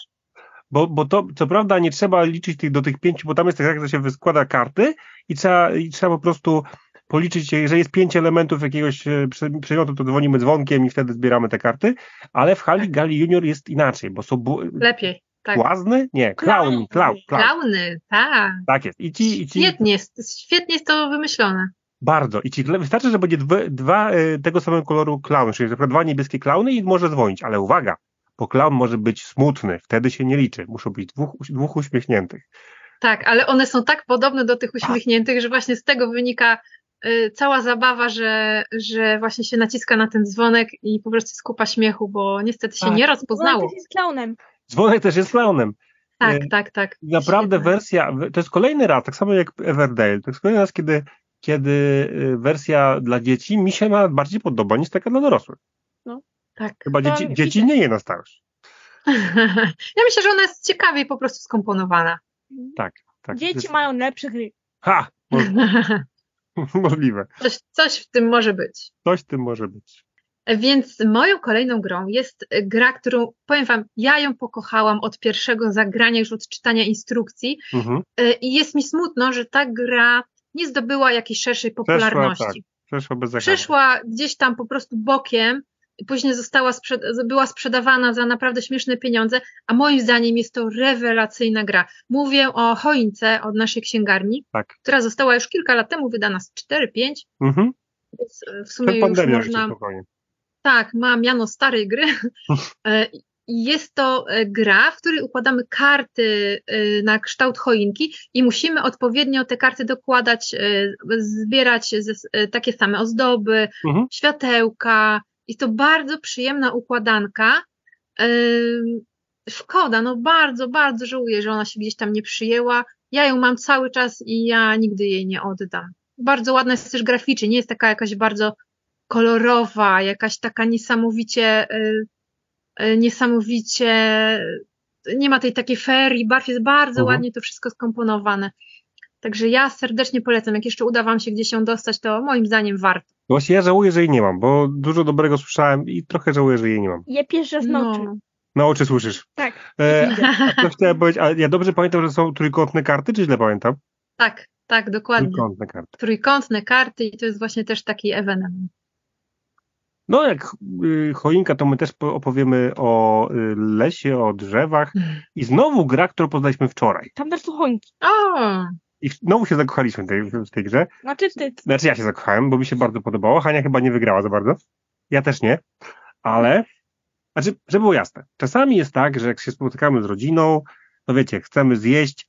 Bo, bo to, co prawda, nie trzeba liczyć tych, do tych pięciu, bo tam jest tak, że się wyskłada karty i trzeba, i trzeba po prostu policzyć, jeżeli jest pięć elementów jakiegoś e, prze- przedmiotu, to dzwonimy dzwonkiem i wtedy zbieramy te karty, ale w Hali Gali Junior jest inaczej, bo są bu- Lepiej. Tak. Łazny? Nie, klaun, Klaun. klaun, klaun. Klauny, tak. Tak jest. I ci, i ci Świetnie jest, świetnie jest to wymyślone. bardzo. I ci wystarczy, że będzie dwa, dwa e, tego samego koloru klaun, czyli na przykład dwa niebieskie klauny i może dzwonić, ale uwaga, bo klaun może być smutny, wtedy się nie liczy. Muszą być dwóch, dwóch uśmiechniętych. Tak, ale one są tak podobne do tych uśmiechniętych, że właśnie z tego wynika y, cała zabawa, że, że właśnie się naciska na ten dzwonek i po prostu jest kupa śmiechu, bo niestety się Tak. nie rozpoznało. też jest klaunem. Dzwonek też jest klaunem. Tak, e, tak, tak. Naprawdę Świetne. wersja, to jest kolejny raz, tak samo jak Everdale, to jest kolejny raz, kiedy, kiedy y, wersja dla dzieci mi się nawet bardziej podoba niż taka dla dorosłych. Tak. Chyba To dzieci, dzieci nie je na starość. Ja myślę, że ona jest ciekawiej po prostu skomponowana. Tak. Dzieci Jest- mają lepsze gry. Ha! Mo- możliwe. Coś, coś w tym może być. Coś w tym może być. Więc moją kolejną grą jest gra, którą powiem Wam, ja ją pokochałam od pierwszego zagrania, już od czytania instrukcji. Mhm. I jest mi smutno, że ta gra nie zdobyła jakiejś szerszej popularności. tak. Przeszło bez zagrania. Przeszła gdzieś tam po prostu bokiem, później została sprzed była sprzedawana za naprawdę śmieszne pieniądze, a moim zdaniem jest to rewelacyjna gra. Mówię o choince od naszej księgarni, Tak. która została już kilka lat temu wydana z 4-5, Mhm. więc y, w sumie Przed już można... spokojnie. Tak, ma miano starej gry. E, Jest to e, gra, w której układamy karty e, na kształt choinki i musimy odpowiednio te karty dokładać, zbierać takie same ozdoby, Mhm. światełka. Jest to bardzo przyjemna układanka. Szkoda, no bardzo, bardzo żałuję, że ona się gdzieś tam nie przyjęła. Ja ją mam cały czas i ja nigdy jej nie oddam. Bardzo ładna jest też graficznie, nie jest taka jakaś bardzo kolorowa, jakaś taka niesamowicie, y, y, niesamowicie, nie ma tej takiej ferii, barw jest bardzo Mhm. ładnie to wszystko skomponowane. Także ja serdecznie polecam, jak jeszcze uda Wam się gdzieś ją dostać, to moim zdaniem warto. Właśnie ja żałuję, że jej nie mam, bo dużo dobrego słyszałem i trochę żałuję, że jej nie mam. Je pierwszy raz nauczył. No. Na oczy słyszysz. Tak. E, a co chciałem powiedzieć, ale ja dobrze pamiętam, że są trójkątne karty, czy źle pamiętam? Tak, tak, dokładnie. Trójkątne karty. Trójkątne karty i to jest właśnie też taki ewenement. No jak y, choinka, to my też po- opowiemy o y, lesie, o drzewach i znowu gra, którą poznaliśmy wczoraj. Tam też są choinki. O, I znowu się zakochaliśmy w tej, w tej grze. Znaczy ty. Znaczy ja się zakochałem, bo mi się bardzo podobało. Hania chyba nie wygrała za bardzo. Ja też nie. Ale, znaczy, żeby było jasne. Czasami jest tak, że jak się spotykamy z rodziną, no wiecie, chcemy zjeść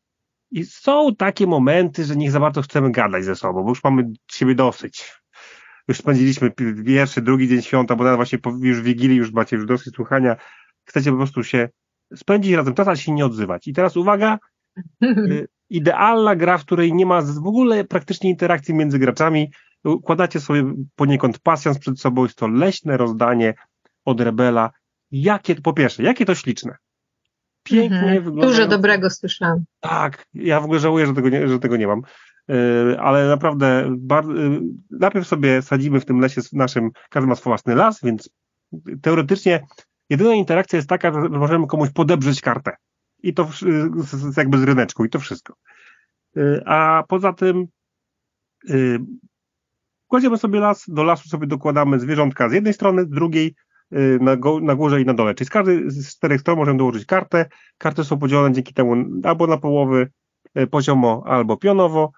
i są takie momenty, że nie za bardzo chcemy gadać ze sobą, bo już mamy siebie dosyć. Już spędziliśmy pi- pierwszy, drugi dzień świąta, bo teraz właśnie już Wigilii, już macie już dosyć słuchania. Chcecie po prostu się spędzić razem czas, ale się nie odzywać. I teraz uwaga, y, idealna gra, w której nie ma w ogóle praktycznie interakcji między graczami. Układacie sobie poniekąd pasjans przed sobą, jest to leśne rozdanie od Rebela. Jakie, po pierwsze, jakie to śliczne. Pięknie Mhm. wygląda. Dużo dobrego słyszałam. Tak, ja w ogóle żałuję, że tego nie, że tego nie mam. Yy, ale naprawdę bar, yy, najpierw sobie sadzimy w tym lesie naszym, każdy ma swój własny las, więc teoretycznie jedyna interakcja jest taka, że możemy komuś podebrzeć kartę. I to jakby z ryneczku i to wszystko. Yy, a poza tym kładziemy sobie las, do lasu sobie dokładamy zwierzątka z jednej strony, z drugiej na, go, na górze i na dole. Czyli z każdej z czterech stron możemy dołożyć kartę. Karty są podzielone dzięki temu albo na połowy, poziomo albo pionowo.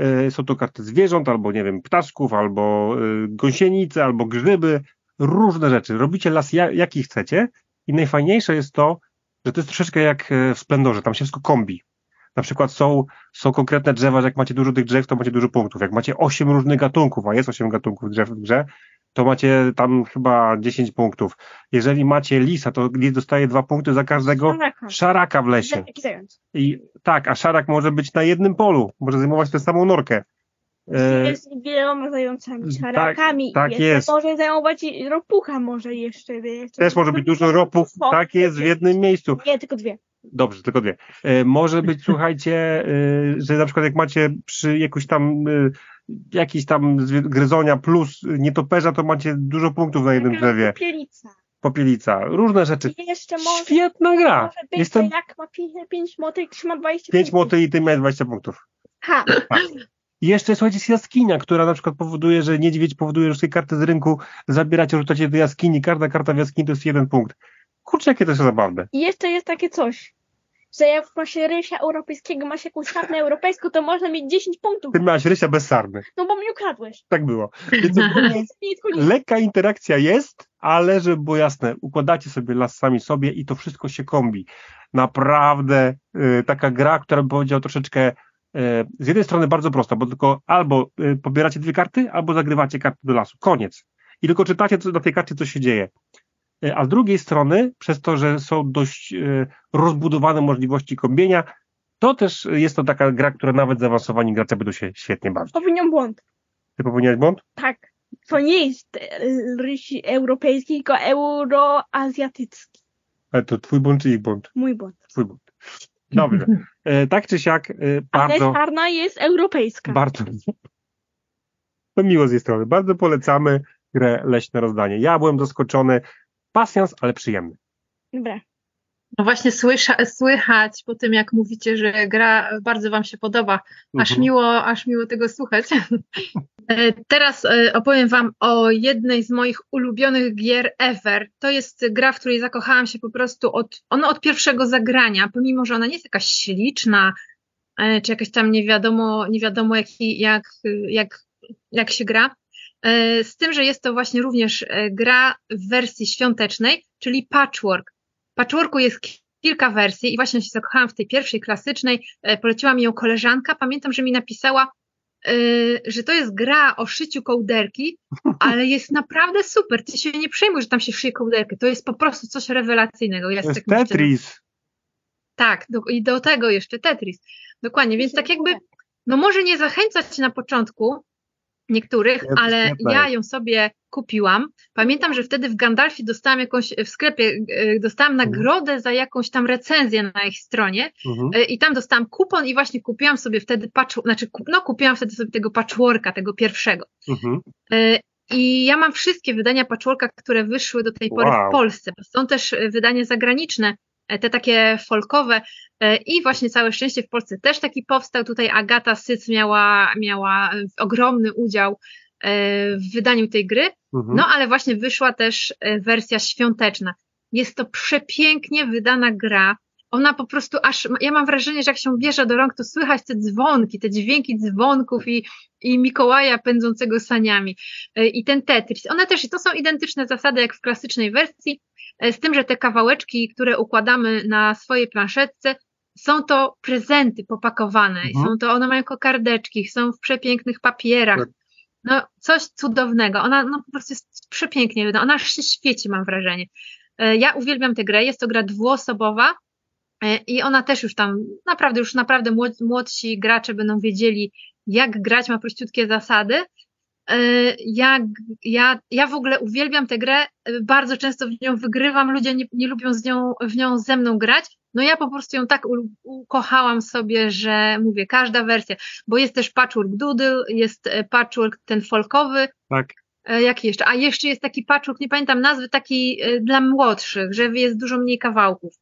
E, Są to karty zwierząt, albo nie wiem, ptaszków, albo e, gąsienice, albo grzyby, różne rzeczy. Robicie las ja- jaki chcecie i najfajniejsze jest to, że to jest troszeczkę jak e, w Splendorze, tam się wszystko kombi. Na przykład są, są konkretne drzewa, że jak macie dużo tych drzew, to macie dużo punktów. Jak macie osiem różnych gatunków, a jest osiem gatunków drzew w grze, to macie tam chyba 10 punktów. Jeżeli macie lisa, to lis dostaje dwa punkty za każdego Szaraka. szaraka w lesie. I tak, a szarak może być na jednym polu, może zajmować tę samą norkę. E, Jest wieloma zającami, tak, szarakami. tak jeszcze jest. Może zajmować i ropucha może jeszcze. wiesz. też może być dużo ropów, O, tak jest w jednym miejscu. Nie, tylko dwie. Dobrze, tylko dwie. E, może być, słuchajcie, e, że na przykład jak macie przy jakoś tam e, jakiś tam gryzonia plus nietoperza, to macie dużo punktów na jednym drzewie. Popielica. Popielica, różne rzeczy. I jeszcze może, Świetna gra. może być, Jestem jak ma pięć, pięć motyk, trzyma 20 pięć punktów. moty i ty miałeś 20 punktów. Ha, I jeszcze słuchajcie, jest jaskinia, która na przykład powoduje, że niedźwiedź powoduje, że wszystkie karty z rynku zabieracie, rzucacie do jaskini, każda karta w jaskini to jest jeden punkt. Kurczę, jakie to jest zabawne. I jeszcze jest takie coś, że jak ma się rysia europejskiego, masz jakąś kartę europejską, to można mieć 10 punktów. Ty miałaś rysia bez sarny. No bo mnie ukradłeś. Tak było. Więc lekka interakcja jest, ale żeby było jasne, układacie sobie las sami sobie i to wszystko się kombi. Naprawdę y, taka gra, która bym powiedział troszeczkę y, z jednej strony bardzo prosta, bo tylko albo y, pobieracie dwie karty, albo zagrywacie karty do lasu. Koniec. I tylko czytacie co, na tej karcie, co się dzieje. Y, A z drugiej strony, przez to, że są dość y, rozbudowane możliwości kombienia, to też jest to taka gra, która nawet zaawansowani gracze będą się świetnie bawić. Popełniam błąd. Ty popełniłeś błąd? Tak. To nie jest e, ryś europejski, tylko euroazjatycki. Ale to twój błąd czy ich błąd? Mój błąd. Twój błąd. Dobrze. E, tak czy siak, e, Ale bardzo, czarna jest europejska. bardzo, to miło z jej strony. Bardzo polecamy grę Leśne Rozdanie. Ja byłem zaskoczony. Pasjans, ale przyjemny. Dobra. No właśnie słysza, słychać po tym, jak mówicie, że gra bardzo Wam się podoba. Aż Mhm. miło, aż miło tego słuchać. E, Teraz e, opowiem Wam o jednej z moich ulubionych gier ever. To jest gra, w której zakochałam się po prostu od, ona od pierwszego zagrania, pomimo, że ona nie jest jakaś śliczna, e, czy jakaś tam nie wiadomo, nie wiadomo jak, jak, jak, jak się gra. E, Z tym, że jest to właśnie również e, gra w wersji świątecznej, czyli patchwork. Patchworku jest ki- kilka wersji i właśnie się zakochałam w tej pierwszej klasycznej. E, Poleciła mi ją koleżanka. Pamiętam, że mi napisała, że to jest gra o szyciu kołderki, ale jest naprawdę super. Ty się nie przejmuj, że tam się szyje kołderkę. To jest po prostu coś rewelacyjnego. Ja To jest tak myślę, Tetris. tak, do, i do tego jeszcze Tetris. Dokładnie, więc tak jakby, no może nie zachęcać na początku niektórych, ale ja ją sobie kupiłam. Pamiętam, że wtedy w Gandalfie dostałam jakąś, w sklepie e, dostałam Mhm. nagrodę za jakąś tam recenzję na ich stronie Mhm. e, i tam dostałam kupon i właśnie kupiłam sobie wtedy patch, znaczy no kupiłam wtedy sobie tego patchworka, tego pierwszego. Mhm. E, I ja mam wszystkie wydania patchworka, które wyszły do tej pory Wow. w Polsce. Są też wydania zagraniczne, te takie folkowe e, i właśnie całe szczęście w Polsce też taki powstał. Tutaj Agata Syc miała, miała e, ogromny udział e, w wydaniu tej gry. Mhm. No ale właśnie wyszła też e, wersja świąteczna. Jest to przepięknie wydana gra. Ona po prostu aż, ja mam wrażenie, że jak się bierze do rąk, to słychać te dzwonki, te dźwięki dzwonków i, i Mikołaja pędzącego saniami. E, I ten Tetris. One też, to są identyczne zasady jak w klasycznej wersji, e, z tym, że te kawałeczki, które układamy na swojej planszetce, są to prezenty popakowane. Mhm. Są to, one mają kokardeczki, są w przepięknych papierach. No, coś cudownego. Ona no, po prostu jest przepięknie. Ona aż się świeci, mam wrażenie. E, Ja uwielbiam tę grę. Jest to gra dwuosobowa i ona też już tam, naprawdę, już naprawdę młod- młodsi gracze będą wiedzieli, jak grać, ma prościutkie zasady. E, Ja, ja, ja w ogóle uwielbiam tę grę, e, bardzo często w nią wygrywam, ludzie nie, nie lubią z nią, w nią ze mną grać, no ja po prostu ją tak ukochałam sobie, że mówię, każda wersja, bo jest też patchwork doodle, jest e, patchwork ten folkowy, Tak. E, Jaki jeszcze? A jeszcze jest taki patchwork, nie pamiętam nazwy, taki e, dla młodszych, że jest dużo mniej kawałków.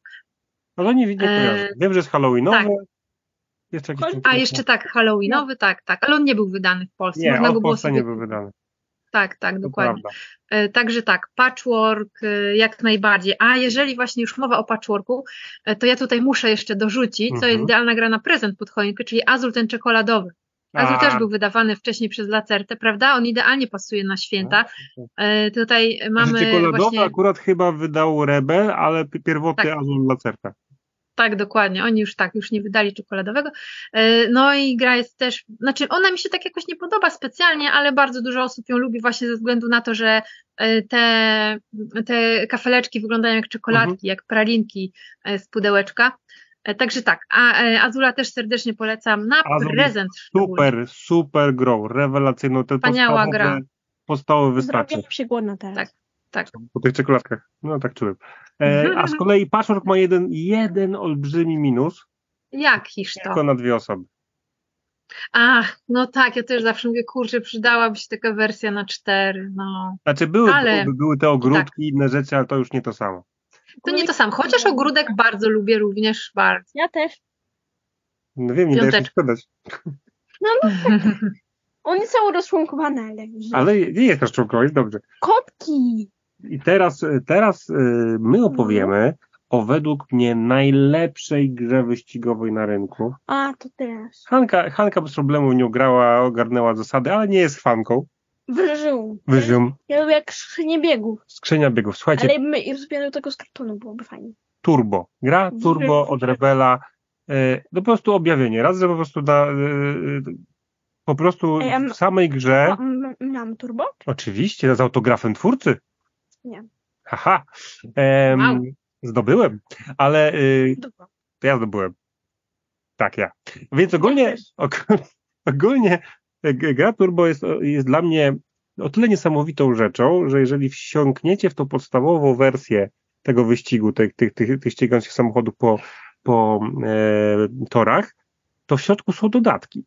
Ale nie, nie E, kojarzę. Wiem, że jest Halloweenowy. tak. Jeszcze jakiś A jeszcze tak, Halloweenowy, tak, tak, ale on nie był wydany w Polsce. Nie, Można on w Polsce sobie nie był wydany. tak, tak, dokładnie. prawda. E, Także tak, patchwork e, jak najbardziej. A jeżeli właśnie już mowa o patchworku, e, to ja tutaj muszę jeszcze dorzucić, co Mhm. jest idealna gra na prezent pod choinkę, czyli Azul ten czekoladowy. Azul A, też był wydawany wcześniej przez Lacertę, prawda? On idealnie pasuje na święta. E, Tutaj mamy czekoladowy właśnie... akurat chyba wydał Rebel, ale pierwotny Tak. Azul Lacerta. Tak, dokładnie. Oni już tak, już nie wydali czekoladowego. E, No i gra jest też, znaczy ona mi się tak jakoś nie podoba specjalnie, ale bardzo dużo osób ją lubi właśnie ze względu na to, że e, te, te kafeleczki wyglądają jak czekoladki, Mhm. jak pralinki e, z pudełeczka. Także tak, a Azula też serdecznie polecam na Azul prezent. Super, super grą, rewelacyjną. Te Wspaniała gra. podstawowy wystarczy Zrobię się głodna teraz. Tak. Tak. po tych czekoladkach. No tak czułem. E, a z kolei Patchwork ma jeden, jeden olbrzymi minus, Jakiż to? tylko na dwie osoby. Ach, no tak, ja też zawsze mówię, kurczę, przydałaby się taka wersja na cztery, no. Znaczy były, Ale- były, były te ogródki i inne rzeczy, ale to już nie to samo. To nie to samo, chociaż ogródek bardzo lubię również, bardzo. Ja też. No wiem, nie dajesz mi Piąteczka. sprzedać. On jest cały rozczłonkowany, ale... Ale nie jest rozczłonkowany, jest dobrze. Kotki! I teraz, teraz y, my opowiemy o według mnie najlepszej grze wyścigowej na rynku. A, to teraz. Hanka, Hanka bez problemu nie grała, ogarnęła zasady, ale nie jest fanką. Wyżył. Wyzium, Ja lubię jak skrzynię biegów. skrzynia biegów. Słuchajcie, Ale my do tego z kartonu byłoby fajnie. Turbo. Gra Turbo od Rebela. y, No po prostu objawienie. Raz, że po prostu na, y, y, po prostu Ej, w samej grze, Mam turbo? oczywiście z autografem twórcy. Nie. Haha. Wow. Zdobyłem, ale y. To ja zdobyłem. Tak, ja. Więc ogólnie, og, ogólnie e, gra Turbo jest, jest dla mnie o tyle niesamowitą rzeczą, że jeżeli wsiąkniecie w tą podstawową wersję tego wyścigu, tych, tych, tych, tych ścigających samochodów po, po e, torach, to w środku są dodatki.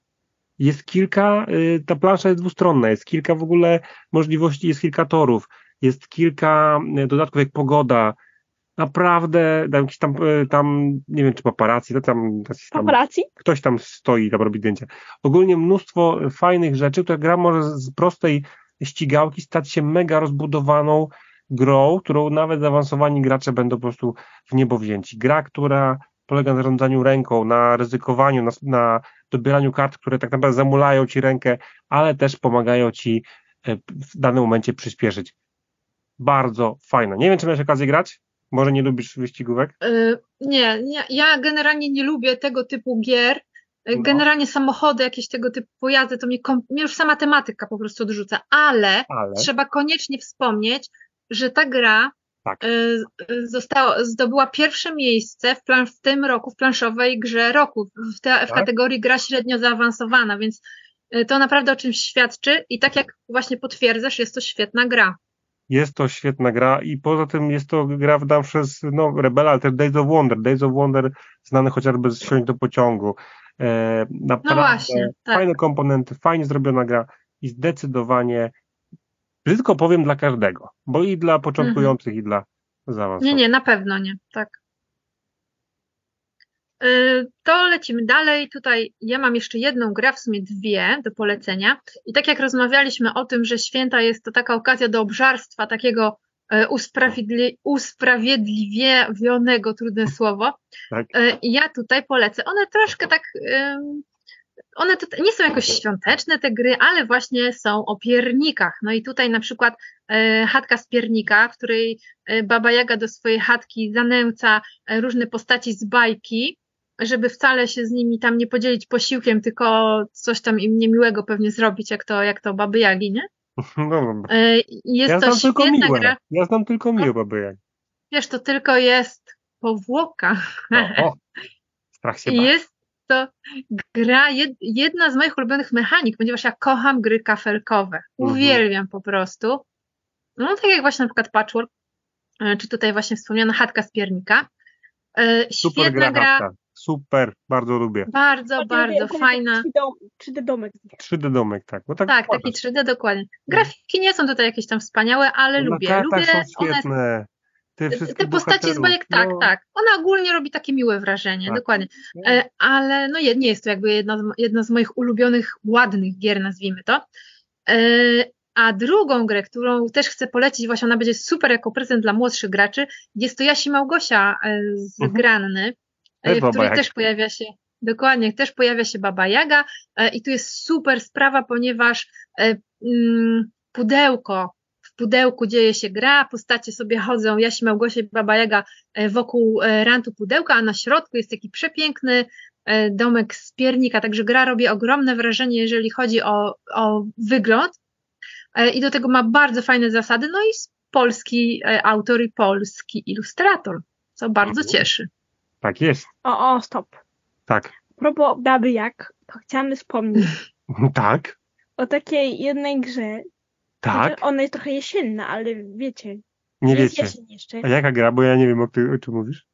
Jest kilka, y, ta plansza jest dwustronna, jest kilka w ogóle możliwości, jest kilka torów, jest kilka y, dodatków jak pogoda, naprawdę tam, jakiś tam, y, tam nie wiem czy paparazzi, to tam, tam Paparazzi? ktoś tam stoi, tam robi zdjęcia. Ogólnie mnóstwo fajnych rzeczy, które gra może z prostej ścigałki stać się mega rozbudowaną grą, którą nawet zaawansowani gracze będą po prostu w niebo wzięci. Gra, która polega na zarządzaniu ręką, na ryzykowaniu, na, na dobieraniu kart, które tak naprawdę zamulają ci rękę, ale też pomagają ci e, w danym momencie przyspieszyć. Bardzo fajna. Nie wiem, czy miałeś okazję grać? Może nie lubisz wyścigówek? Y, Nie, nie, ja generalnie nie lubię tego typu gier. Y, No. Generalnie samochody, jakieś tego typu pojazdy, to mnie, mnie już sama tematyka po prostu odrzuca, ale Ale trzeba koniecznie wspomnieć, że ta gra Tak. y, y, została, zdobyła pierwsze miejsce w, plan, w tym roku w planszowej grze roku, w, te, w Tak. kategorii gra średnio zaawansowana, więc to naprawdę o czymś świadczy i tak jak właśnie potwierdzasz, jest to świetna gra. Jest to świetna gra i poza tym jest to gra wydana przez no, Rebela, ale też Days of Wonder. Days of Wonder znany chociażby z Wsiąść do pociągu. E, naprawdę No właśnie, tak. fajne komponenty, fajnie zrobiona gra i zdecydowanie brzydko powiem dla każdego, bo i dla początkujących i dla Nie, zaawansowanych. nie, na pewno nie, tak. Y, To lecimy dalej. Tutaj ja mam jeszcze jedną grę, w sumie dwie do polecenia. I tak jak rozmawialiśmy o tym, że święta jest to taka okazja do obżarstwa, takiego e, usprawiedli- usprawiedliwionego, trudne słowo. Tak. E, Ja tutaj polecę. One troszkę tak. One nie są jakoś świąteczne te gry, ale właśnie są o piernikach. No i tutaj na przykład e, chatka z piernika, w której Baba Jaga do swojej chatki zanęca różne postaci z bajki, żeby wcale się z nimi tam nie podzielić posiłkiem, tylko coś tam im niemiłego pewnie zrobić, jak to, jak to Baby Jagi, nie? No, dobra. E, Jest ja to znam tylko miłe. gra. Ja znam tylko miłe baby jak. Wiesz, to tylko jest powłoka. O, o. Strach się bać. jest to gra, jed, jedna z moich ulubionych mechanik, ponieważ ja kocham gry kafelkowe. Mhm. Uwielbiam po prostu. No tak jak właśnie na przykład Patchwork, e, czy tutaj właśnie wspomniana chatka z piernika. E, Super Świetna gra, gra. Super, bardzo lubię. bardzo, bardzo fajna. 3D domek. 3D domek, tak. Bo tak, Tak, taki 3D dokładnie. Grafiki nie są tutaj jakieś tam wspaniałe, ale Na lubię. kartach Lubię są one świetne. Te, wszystkie Te postaci z bajek, tak, no, tak. Ona ogólnie robi takie miłe wrażenie, Tak. dokładnie. no. E, ale no nie jest to jakby jedna z, jedna z moich ulubionych, ładnych gier, nazwijmy to. E, A drugą grę, którą też chcę polecić, właśnie ona będzie super jako prezent dla młodszych graczy, jest to Jasi Małgosia e, z Mhm. Granny, w Baba której też pojawia się, dokładnie, też pojawia się Baba Jaga e, i tu jest super sprawa, ponieważ e, mm, pudełko, w pudełku dzieje się gra, postacie sobie chodzą, Jasi Małgosia i Baba Jaga e, wokół e, rantu pudełka, a na środku jest taki przepiękny e, domek z piernika, także gra robi ogromne wrażenie, jeżeli chodzi o, o wygląd E, i do tego ma bardzo fajne zasady, no i polski e, autor i polski ilustrator, co bardzo Mhm. cieszy. Tak jest. O, o, stop. Tak. Propos Baby Jak, to chciałam wspomnieć Tak. o takiej jednej grze. Tak. Znaczy, Ona jest trochę jesienna, ale wiecie, Nie jest wiecie. jesień jeszcze. A jaka gra? Bo ja nie wiem, o, ty, o czym mówisz.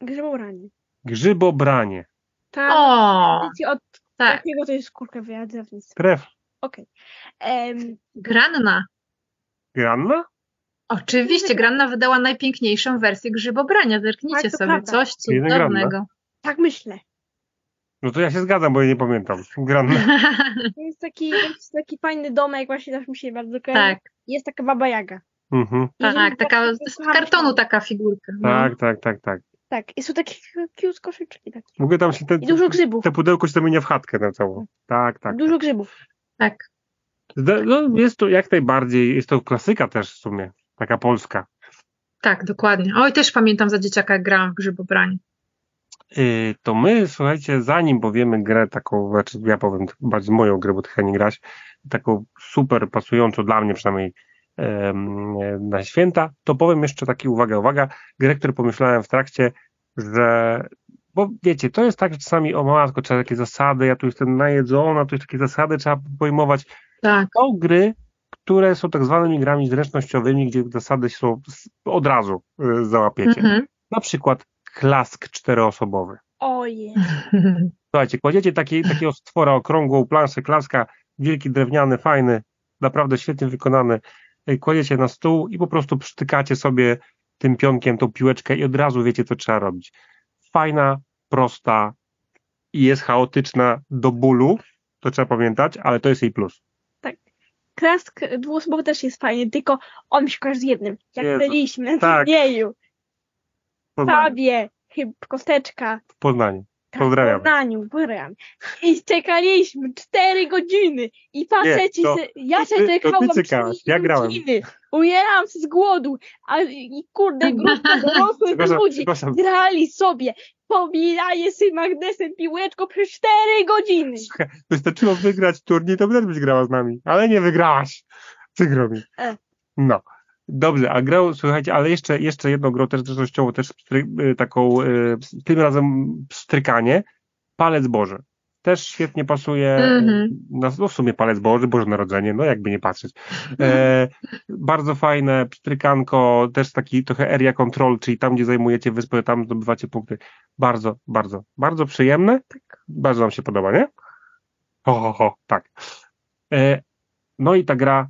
Grzybobranie. Grzybobranie. Tak. O, Wiecie, od tak, jakiego to jest kurka wyjadzownictwa. Krew. Okej. Em, Granna. Granna? Oczywiście, Granna wydała najpiękniejszą wersję grzybobrania. Zerknijcie Tak, sobie, prawda. coś cudownego. tak myślę. No to ja się zgadzam, bo ja nie pamiętam. Granna. To jest taki, jest taki fajny domek, właśnie też mi się bardzo kojarzy. tak, Jest taka baba Jaga. Mhm. tak, taka z kartonu taka figurka. No. Tak, tak, tak, tak. Tak, i są takie cute koszyczki takie. W ogóle tam się te, I dużo grzybów. te pudełko się zamienia w chatkę na całą. Tak, tak. Dużo grzybów. tak. No, jest to jak najbardziej, jest to klasyka też w sumie, taka polska. Tak, dokładnie. Oj, też pamiętam za dzieciaka, jak grałam w grzybobranie. Yy, to my, słuchajcie, zanim powiemy grę taką, znaczy ja powiem bardziej moją grę, bo ty chyba nie graś, taką super pasującą dla mnie przynajmniej em, na święta, to powiem jeszcze taki, uwaga, uwaga, grę, którą pomyślałem w trakcie, że bo wiecie, to jest tak, że czasami o matko, trzeba takie zasady, ja tu jestem najedzona, tu jest takie zasady, trzeba pojmować. Tak. Są gry, które są tak zwanymi grami zręcznościowymi, gdzie zasady są od razu y, załapiecie. Mhm. Na przykład klask czteroosobowy. Ojej. Słuchajcie, kładziecie taki, takiego stwora okrągłą planszę klaska, wielki drewniany, fajny, naprawdę świetnie wykonany, y, kładziecie na stół i po prostu przytykacie sobie tym pionkiem tą piłeczkę i od razu wiecie, co trzeba robić. Fajna, prosta i jest chaotyczna do bólu, to trzeba pamiętać, ale to jest jej plus. Klask dwuosobowy też jest fajny, tylko on mi się kojarzy z jednym. Jak Jezu, byliśmy na tak. turnieju, W Poznaniu. Fabie, chyba kosteczka, W Poznaniu. tak, Pozdrawiam. w Poznaniu, pozdrawiam. I czekaliśmy cztery godziny i faceci, to- ja się czekałam cykałaś, trzy ja grałem. godziny. Umierałam z głodu, a i kurde, grupka dorosłych ludzi grali sobie, pobijaje z magnesem piłeczką przez cztery godziny. Wystarczyło wygrać turniej, to też byś grała z nami, ale nie wygrałaś. Przykro mi. E. No. Dobrze, a grał, słuchajcie, ale jeszcze, jeszcze jedną grą też zresztą też y, taką, y, tym razem pstrykanie, Palec Boży. Też świetnie pasuje, Mhm. na, no w sumie Palec Boży, Boże Narodzenie, no jakby nie patrzeć. E, bardzo fajne, pstrykanko, też taki trochę area control, czyli tam, gdzie zajmujecie wyspę, tam zdobywacie punkty. Bardzo, bardzo, bardzo przyjemne. Bardzo nam się podoba, nie? Ho, ho, ho, tak. E, no i ta gra,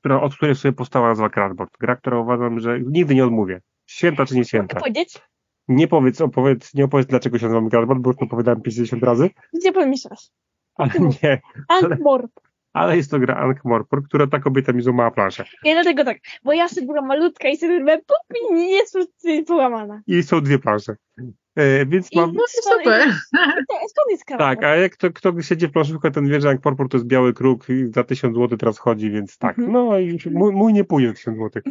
która, od której sobie powstała nazwa Crashboard. Gra, która uważam, że nigdy nie odmówię. Święta czy nie Mogę święta. powiedzieć? Nie powiedz, opowiedz, nie opowiedz, dlaczego się nazywa Crashboard, bo już to powiedziałem 50 razy, Gdzie powiem jeszcze raz? ale nie. Ankh-Morp. Ale jest to gra Ankh-Morpork, która ta kobieta mi złamała planszę. Ja dlatego tak, bo ja sobie była malutka i sobie byłem pup i nie jest połamana. I są dwie plansze. E, więc I mam... No to super. Skąd jest kawał? Tak, a jak kto, kto siedzi w planszówkę, ten wie, że Ankh-Morpork to jest biały kruk i za 1000 zł teraz chodzi, więc tak. Mhm. No i mój, mój nie pójdzie za 1000 zł.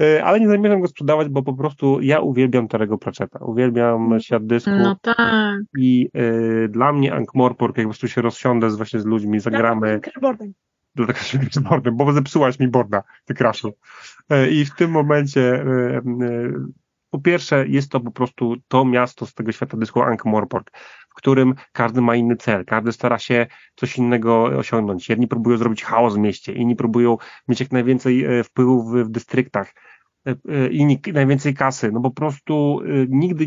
E, ale nie zamierzam go sprzedawać, bo po prostu ja uwielbiam Terego Pratchetta. Uwielbiam świat dysku No tak. i e, dla mnie Ankh-Morpork, jak po prostu się rozsiądę z, właśnie z ludźmi, zagramy, Cardboardem. do tego się z boardem, bo zepsułaś mi boarda, ty kraszu. I w tym momencie, po pierwsze, jest to po prostu to miasto z tego świata dysku Ankh-Morpork, w którym każdy ma inny cel, każdy stara się coś innego osiągnąć. Jedni próbują zrobić chaos w mieście, inni próbują mieć jak najwięcej e, wpływu w, dystryktach, e, e, k- najwięcej kasy. No po prostu nigdy,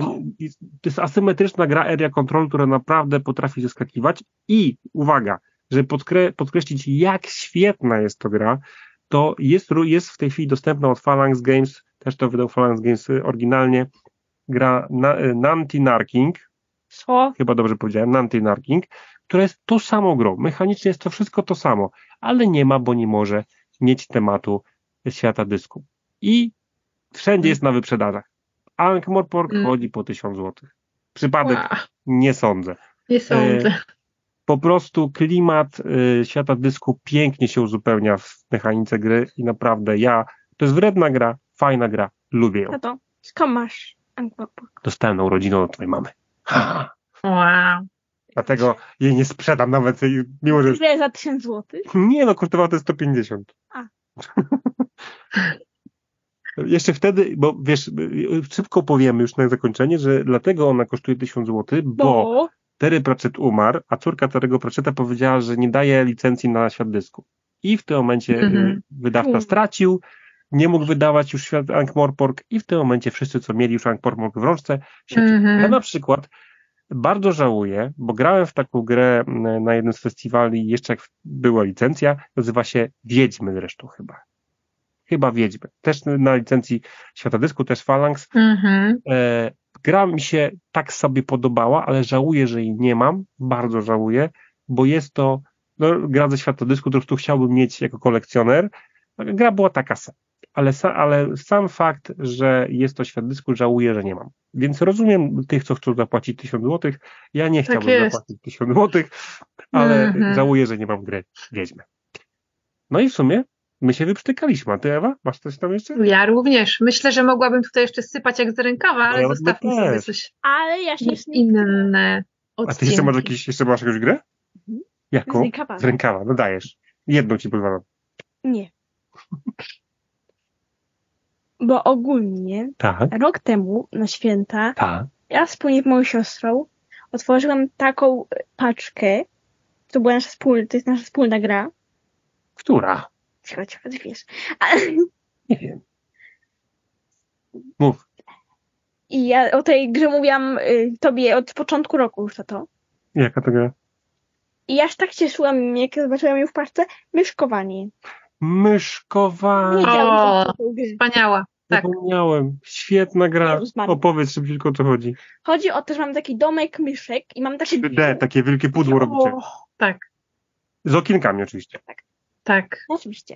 to jest asymetryczna gra area control, która naprawdę potrafi zaskakiwać i uwaga, żeby podkre, podkreślić, jak świetna jest to gra, to jest, jest w tej chwili dostępna od Phalanx Games, też to wydał Phalanx Games y, oryginalnie, gra na, y, Nanty Narking, Co? chyba dobrze powiedziałem, Nanty Narking, która jest tą samą grą. Mechanicznie jest to wszystko to samo, ale nie ma, bo nie może mieć tematu świata dysku. I wszędzie jest na wyprzedażach. Ankh-Morpork Mm. chodzi po 1000 zł. Przypadek Wow, nie sądzę. nie sądzę. Po prostu klimat y, świata dysku pięknie się uzupełnia w mechanice gry i naprawdę ja, to jest wredna gra, fajna gra, lubię ją. Tato, skąd masz Ankh-Morpork? Dostałem na urodziny od twojej mamy. Ha, Wow. dlatego jej nie sprzedam nawet, mimo że... Ile za 1000 zł? Nie no, kosztowało to 150. A. Jeszcze wtedy, bo wiesz, szybko powiemy już na zakończenie, że dlatego ona kosztuje 1000 zł, bo Bo Terry Pratchett umarł, a córka Terry'ego Pratchetta powiedziała, że nie daje licencji na świat dysku. I w tym momencie Mhm. y, wydawca Mm. stracił, nie mógł wydawać już świat Ankh-Morpork i w tym momencie wszyscy, co mieli już Ankh-Morpork w rączce, się Mhm. Ja na przykład bardzo żałuję, bo grałem w taką grę m, na jednym z festiwali, jeszcze jak była licencja, nazywa się Wiedźmy zresztą chyba. Chyba Wiedźmy. Też na licencji Świata Dysku, też Phalanx. Mhm. E, gra mi się tak sobie podobała, ale żałuję, że jej nie mam. Bardzo żałuję, bo jest to no, gra ze Świata Dysku, którą tu chciałbym mieć jako kolekcjoner. Gra była taka sama. Ale, sa, ale sam fakt, że jest to świat dysku, żałuję, że nie mam. Więc rozumiem tych, co chcą zapłacić 1000 zł. Ja nie chciałbym jest. zapłacić 1000 zł, ale Mhm. żałuję, że nie mam gry Wiedźmy. No i w sumie my się wyprztykaliśmy. A ty, Ewa? Masz coś tam jeszcze? Ja również. Myślę, że mogłabym tutaj jeszcze sypać jak z rękawa, ale ja zostawmy sobie coś ale ja się inne A ty jeszcze masz, jakieś, jeszcze masz jakąś grę? Mhm. Jaką? Z rękawa. Z rękawa, no dajesz. Jedną ci pozwalam. Nie. Bo ogólnie Tak, rok temu na święta tak. ja wspólnie z moją siostrą otworzyłam taką paczkę. To była nasza wspólna, to jest nasza wspólna gra. Która? Cicho, cicho, ty wiesz. A, Nie wiem. Mów. I ja o tej grze mówiłam y, tobie od początku roku już to. Jaka to gra? I ja aż tak cieszyłam, jak zobaczyłam ją w paczce, myszkowanie. Myszkowanie. O, to. Wspaniała. Tak. Zapomniałem. Świetna gra. Opowiedz szybciutko o co chodzi. Chodzi o to, że mam taki domek myszek i mam takie... 3D, takie wielkie pudło robicie. O, Tak, Z okienkami oczywiście. tak. oczywiście.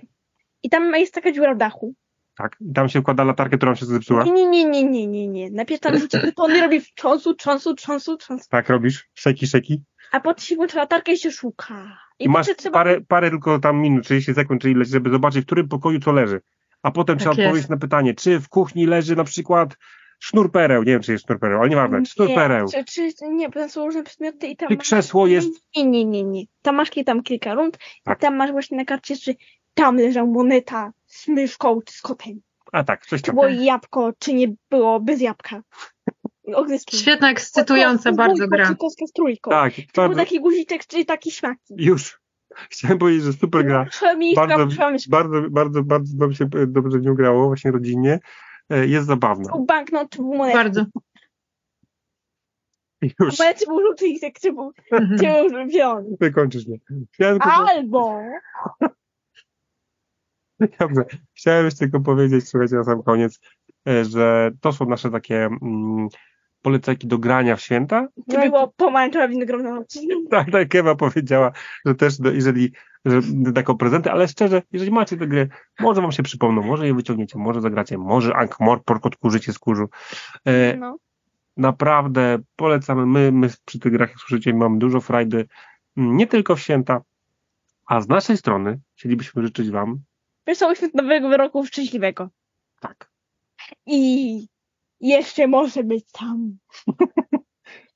I tam jest taka dziura w dachu. Tak. I tam się wkłada latarkę, która się zepsuła. Nie, nie, nie, nie, nie, nie. Najpierw tam rzuci betony, robi trząsu, trząsu, trząsu, trząsu. Tak robisz? Szeki, szeki. A potem się włącza latarkę i się szuka. I, I masz trzeba... parę, parę tylko tam minut, 30 sekund, czy ileś, żeby zobaczyć, w którym pokoju co leży. A potem Tak trzeba jest. odpowiedzieć na pytanie, czy w kuchni leży na przykład sznur pereł. Nie wiem, czy jest sznur pereł, ale nieważne. Sznur pereł. Czy, czy, nie, bo tam są różne przedmioty i tam Czy masz- krzesło jest- Nie, nie, nie, nie. Tam masz tam kilka rund Tak. i tam masz właśnie na karcie, czy tam leżał moneta z myszką czy z kotem. A tak, coś Czy tam. było jabłko, czy nie było bez jabłka. Świetna, ekscytująca bardzo gra. Czy kostka z trójką. Tak, Czy był taki guziczek, czy taki śmaki. już. Chciałem powiedzieć, że super gra. Bardzo, bardzo, bardzo, bardzo się e, dobrze w nią grało, właśnie rodzinnie. E, Jest zabawna. banknot, był moneta. Bardzo. Już, Monety był żółty i czy był, czy był zielony. wykończysz mnie. Chciałem Albo dobrze, chciałem jeszcze tylko powiedzieć, słuchajcie, na sam koniec, e, że to są nasze takie mm, polecajki do grania w święta. czy było pomarańczowe winogronne. Tak, tak, Ewa powiedziała, że też, do, jeżeli, że taką prezenty, ale szczerze, jeżeli macie tę grę, może wam się przypomną, może je wyciągniecie, może zagracie, może Ankh-Morpork odkurzycie z kurzu. E, No. naprawdę polecamy. My, my przy tych grach, jak słyszycie, mamy dużo frajdy, mm, nie tylko w święta, a z naszej strony chcielibyśmy życzyć wam Wesołych nowego roku szczęśliwego. tak. I jeszcze może być tam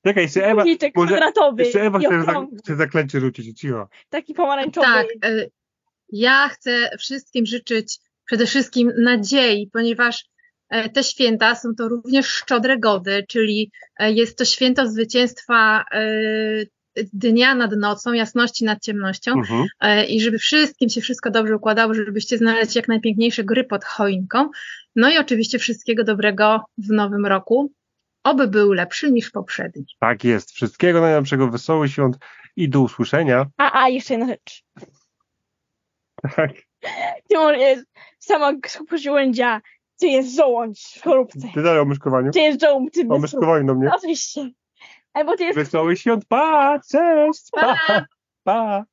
Czekaj, jeszcze Ewa, guziczek może- kwadratowy jeszcze Ewa chce, za, chce zaklęcie rzucić, cicho. taki pomarańczowy. Tak. y, Ja chcę wszystkim życzyć przede wszystkim nadziei, ponieważ e, te święta są to również szczodre gody, czyli e, jest to święto zwycięstwa e, dnia nad nocą, jasności nad ciemnością Mhm. e, i żeby wszystkim się wszystko dobrze układało, żebyście znaleźć jak najpiękniejsze gry pod choinką. No i oczywiście wszystkiego dobrego w nowym roku. Oby był lepszy niż poprzedni. Tak jest. Wszystkiego najlepszego, wesołych świąt i do usłyszenia. A, a, jeszcze jedna rzecz. Tak. Ty jest sama żołędzia, ty jest żołądź w chorobce. Ty dalej o myszkowaniu. Ty jest żołądź, ty O myszkowaniu do mnie. Oczywiście. Albo ty jest Wesołych świąt, pa, cześć, pa, pa.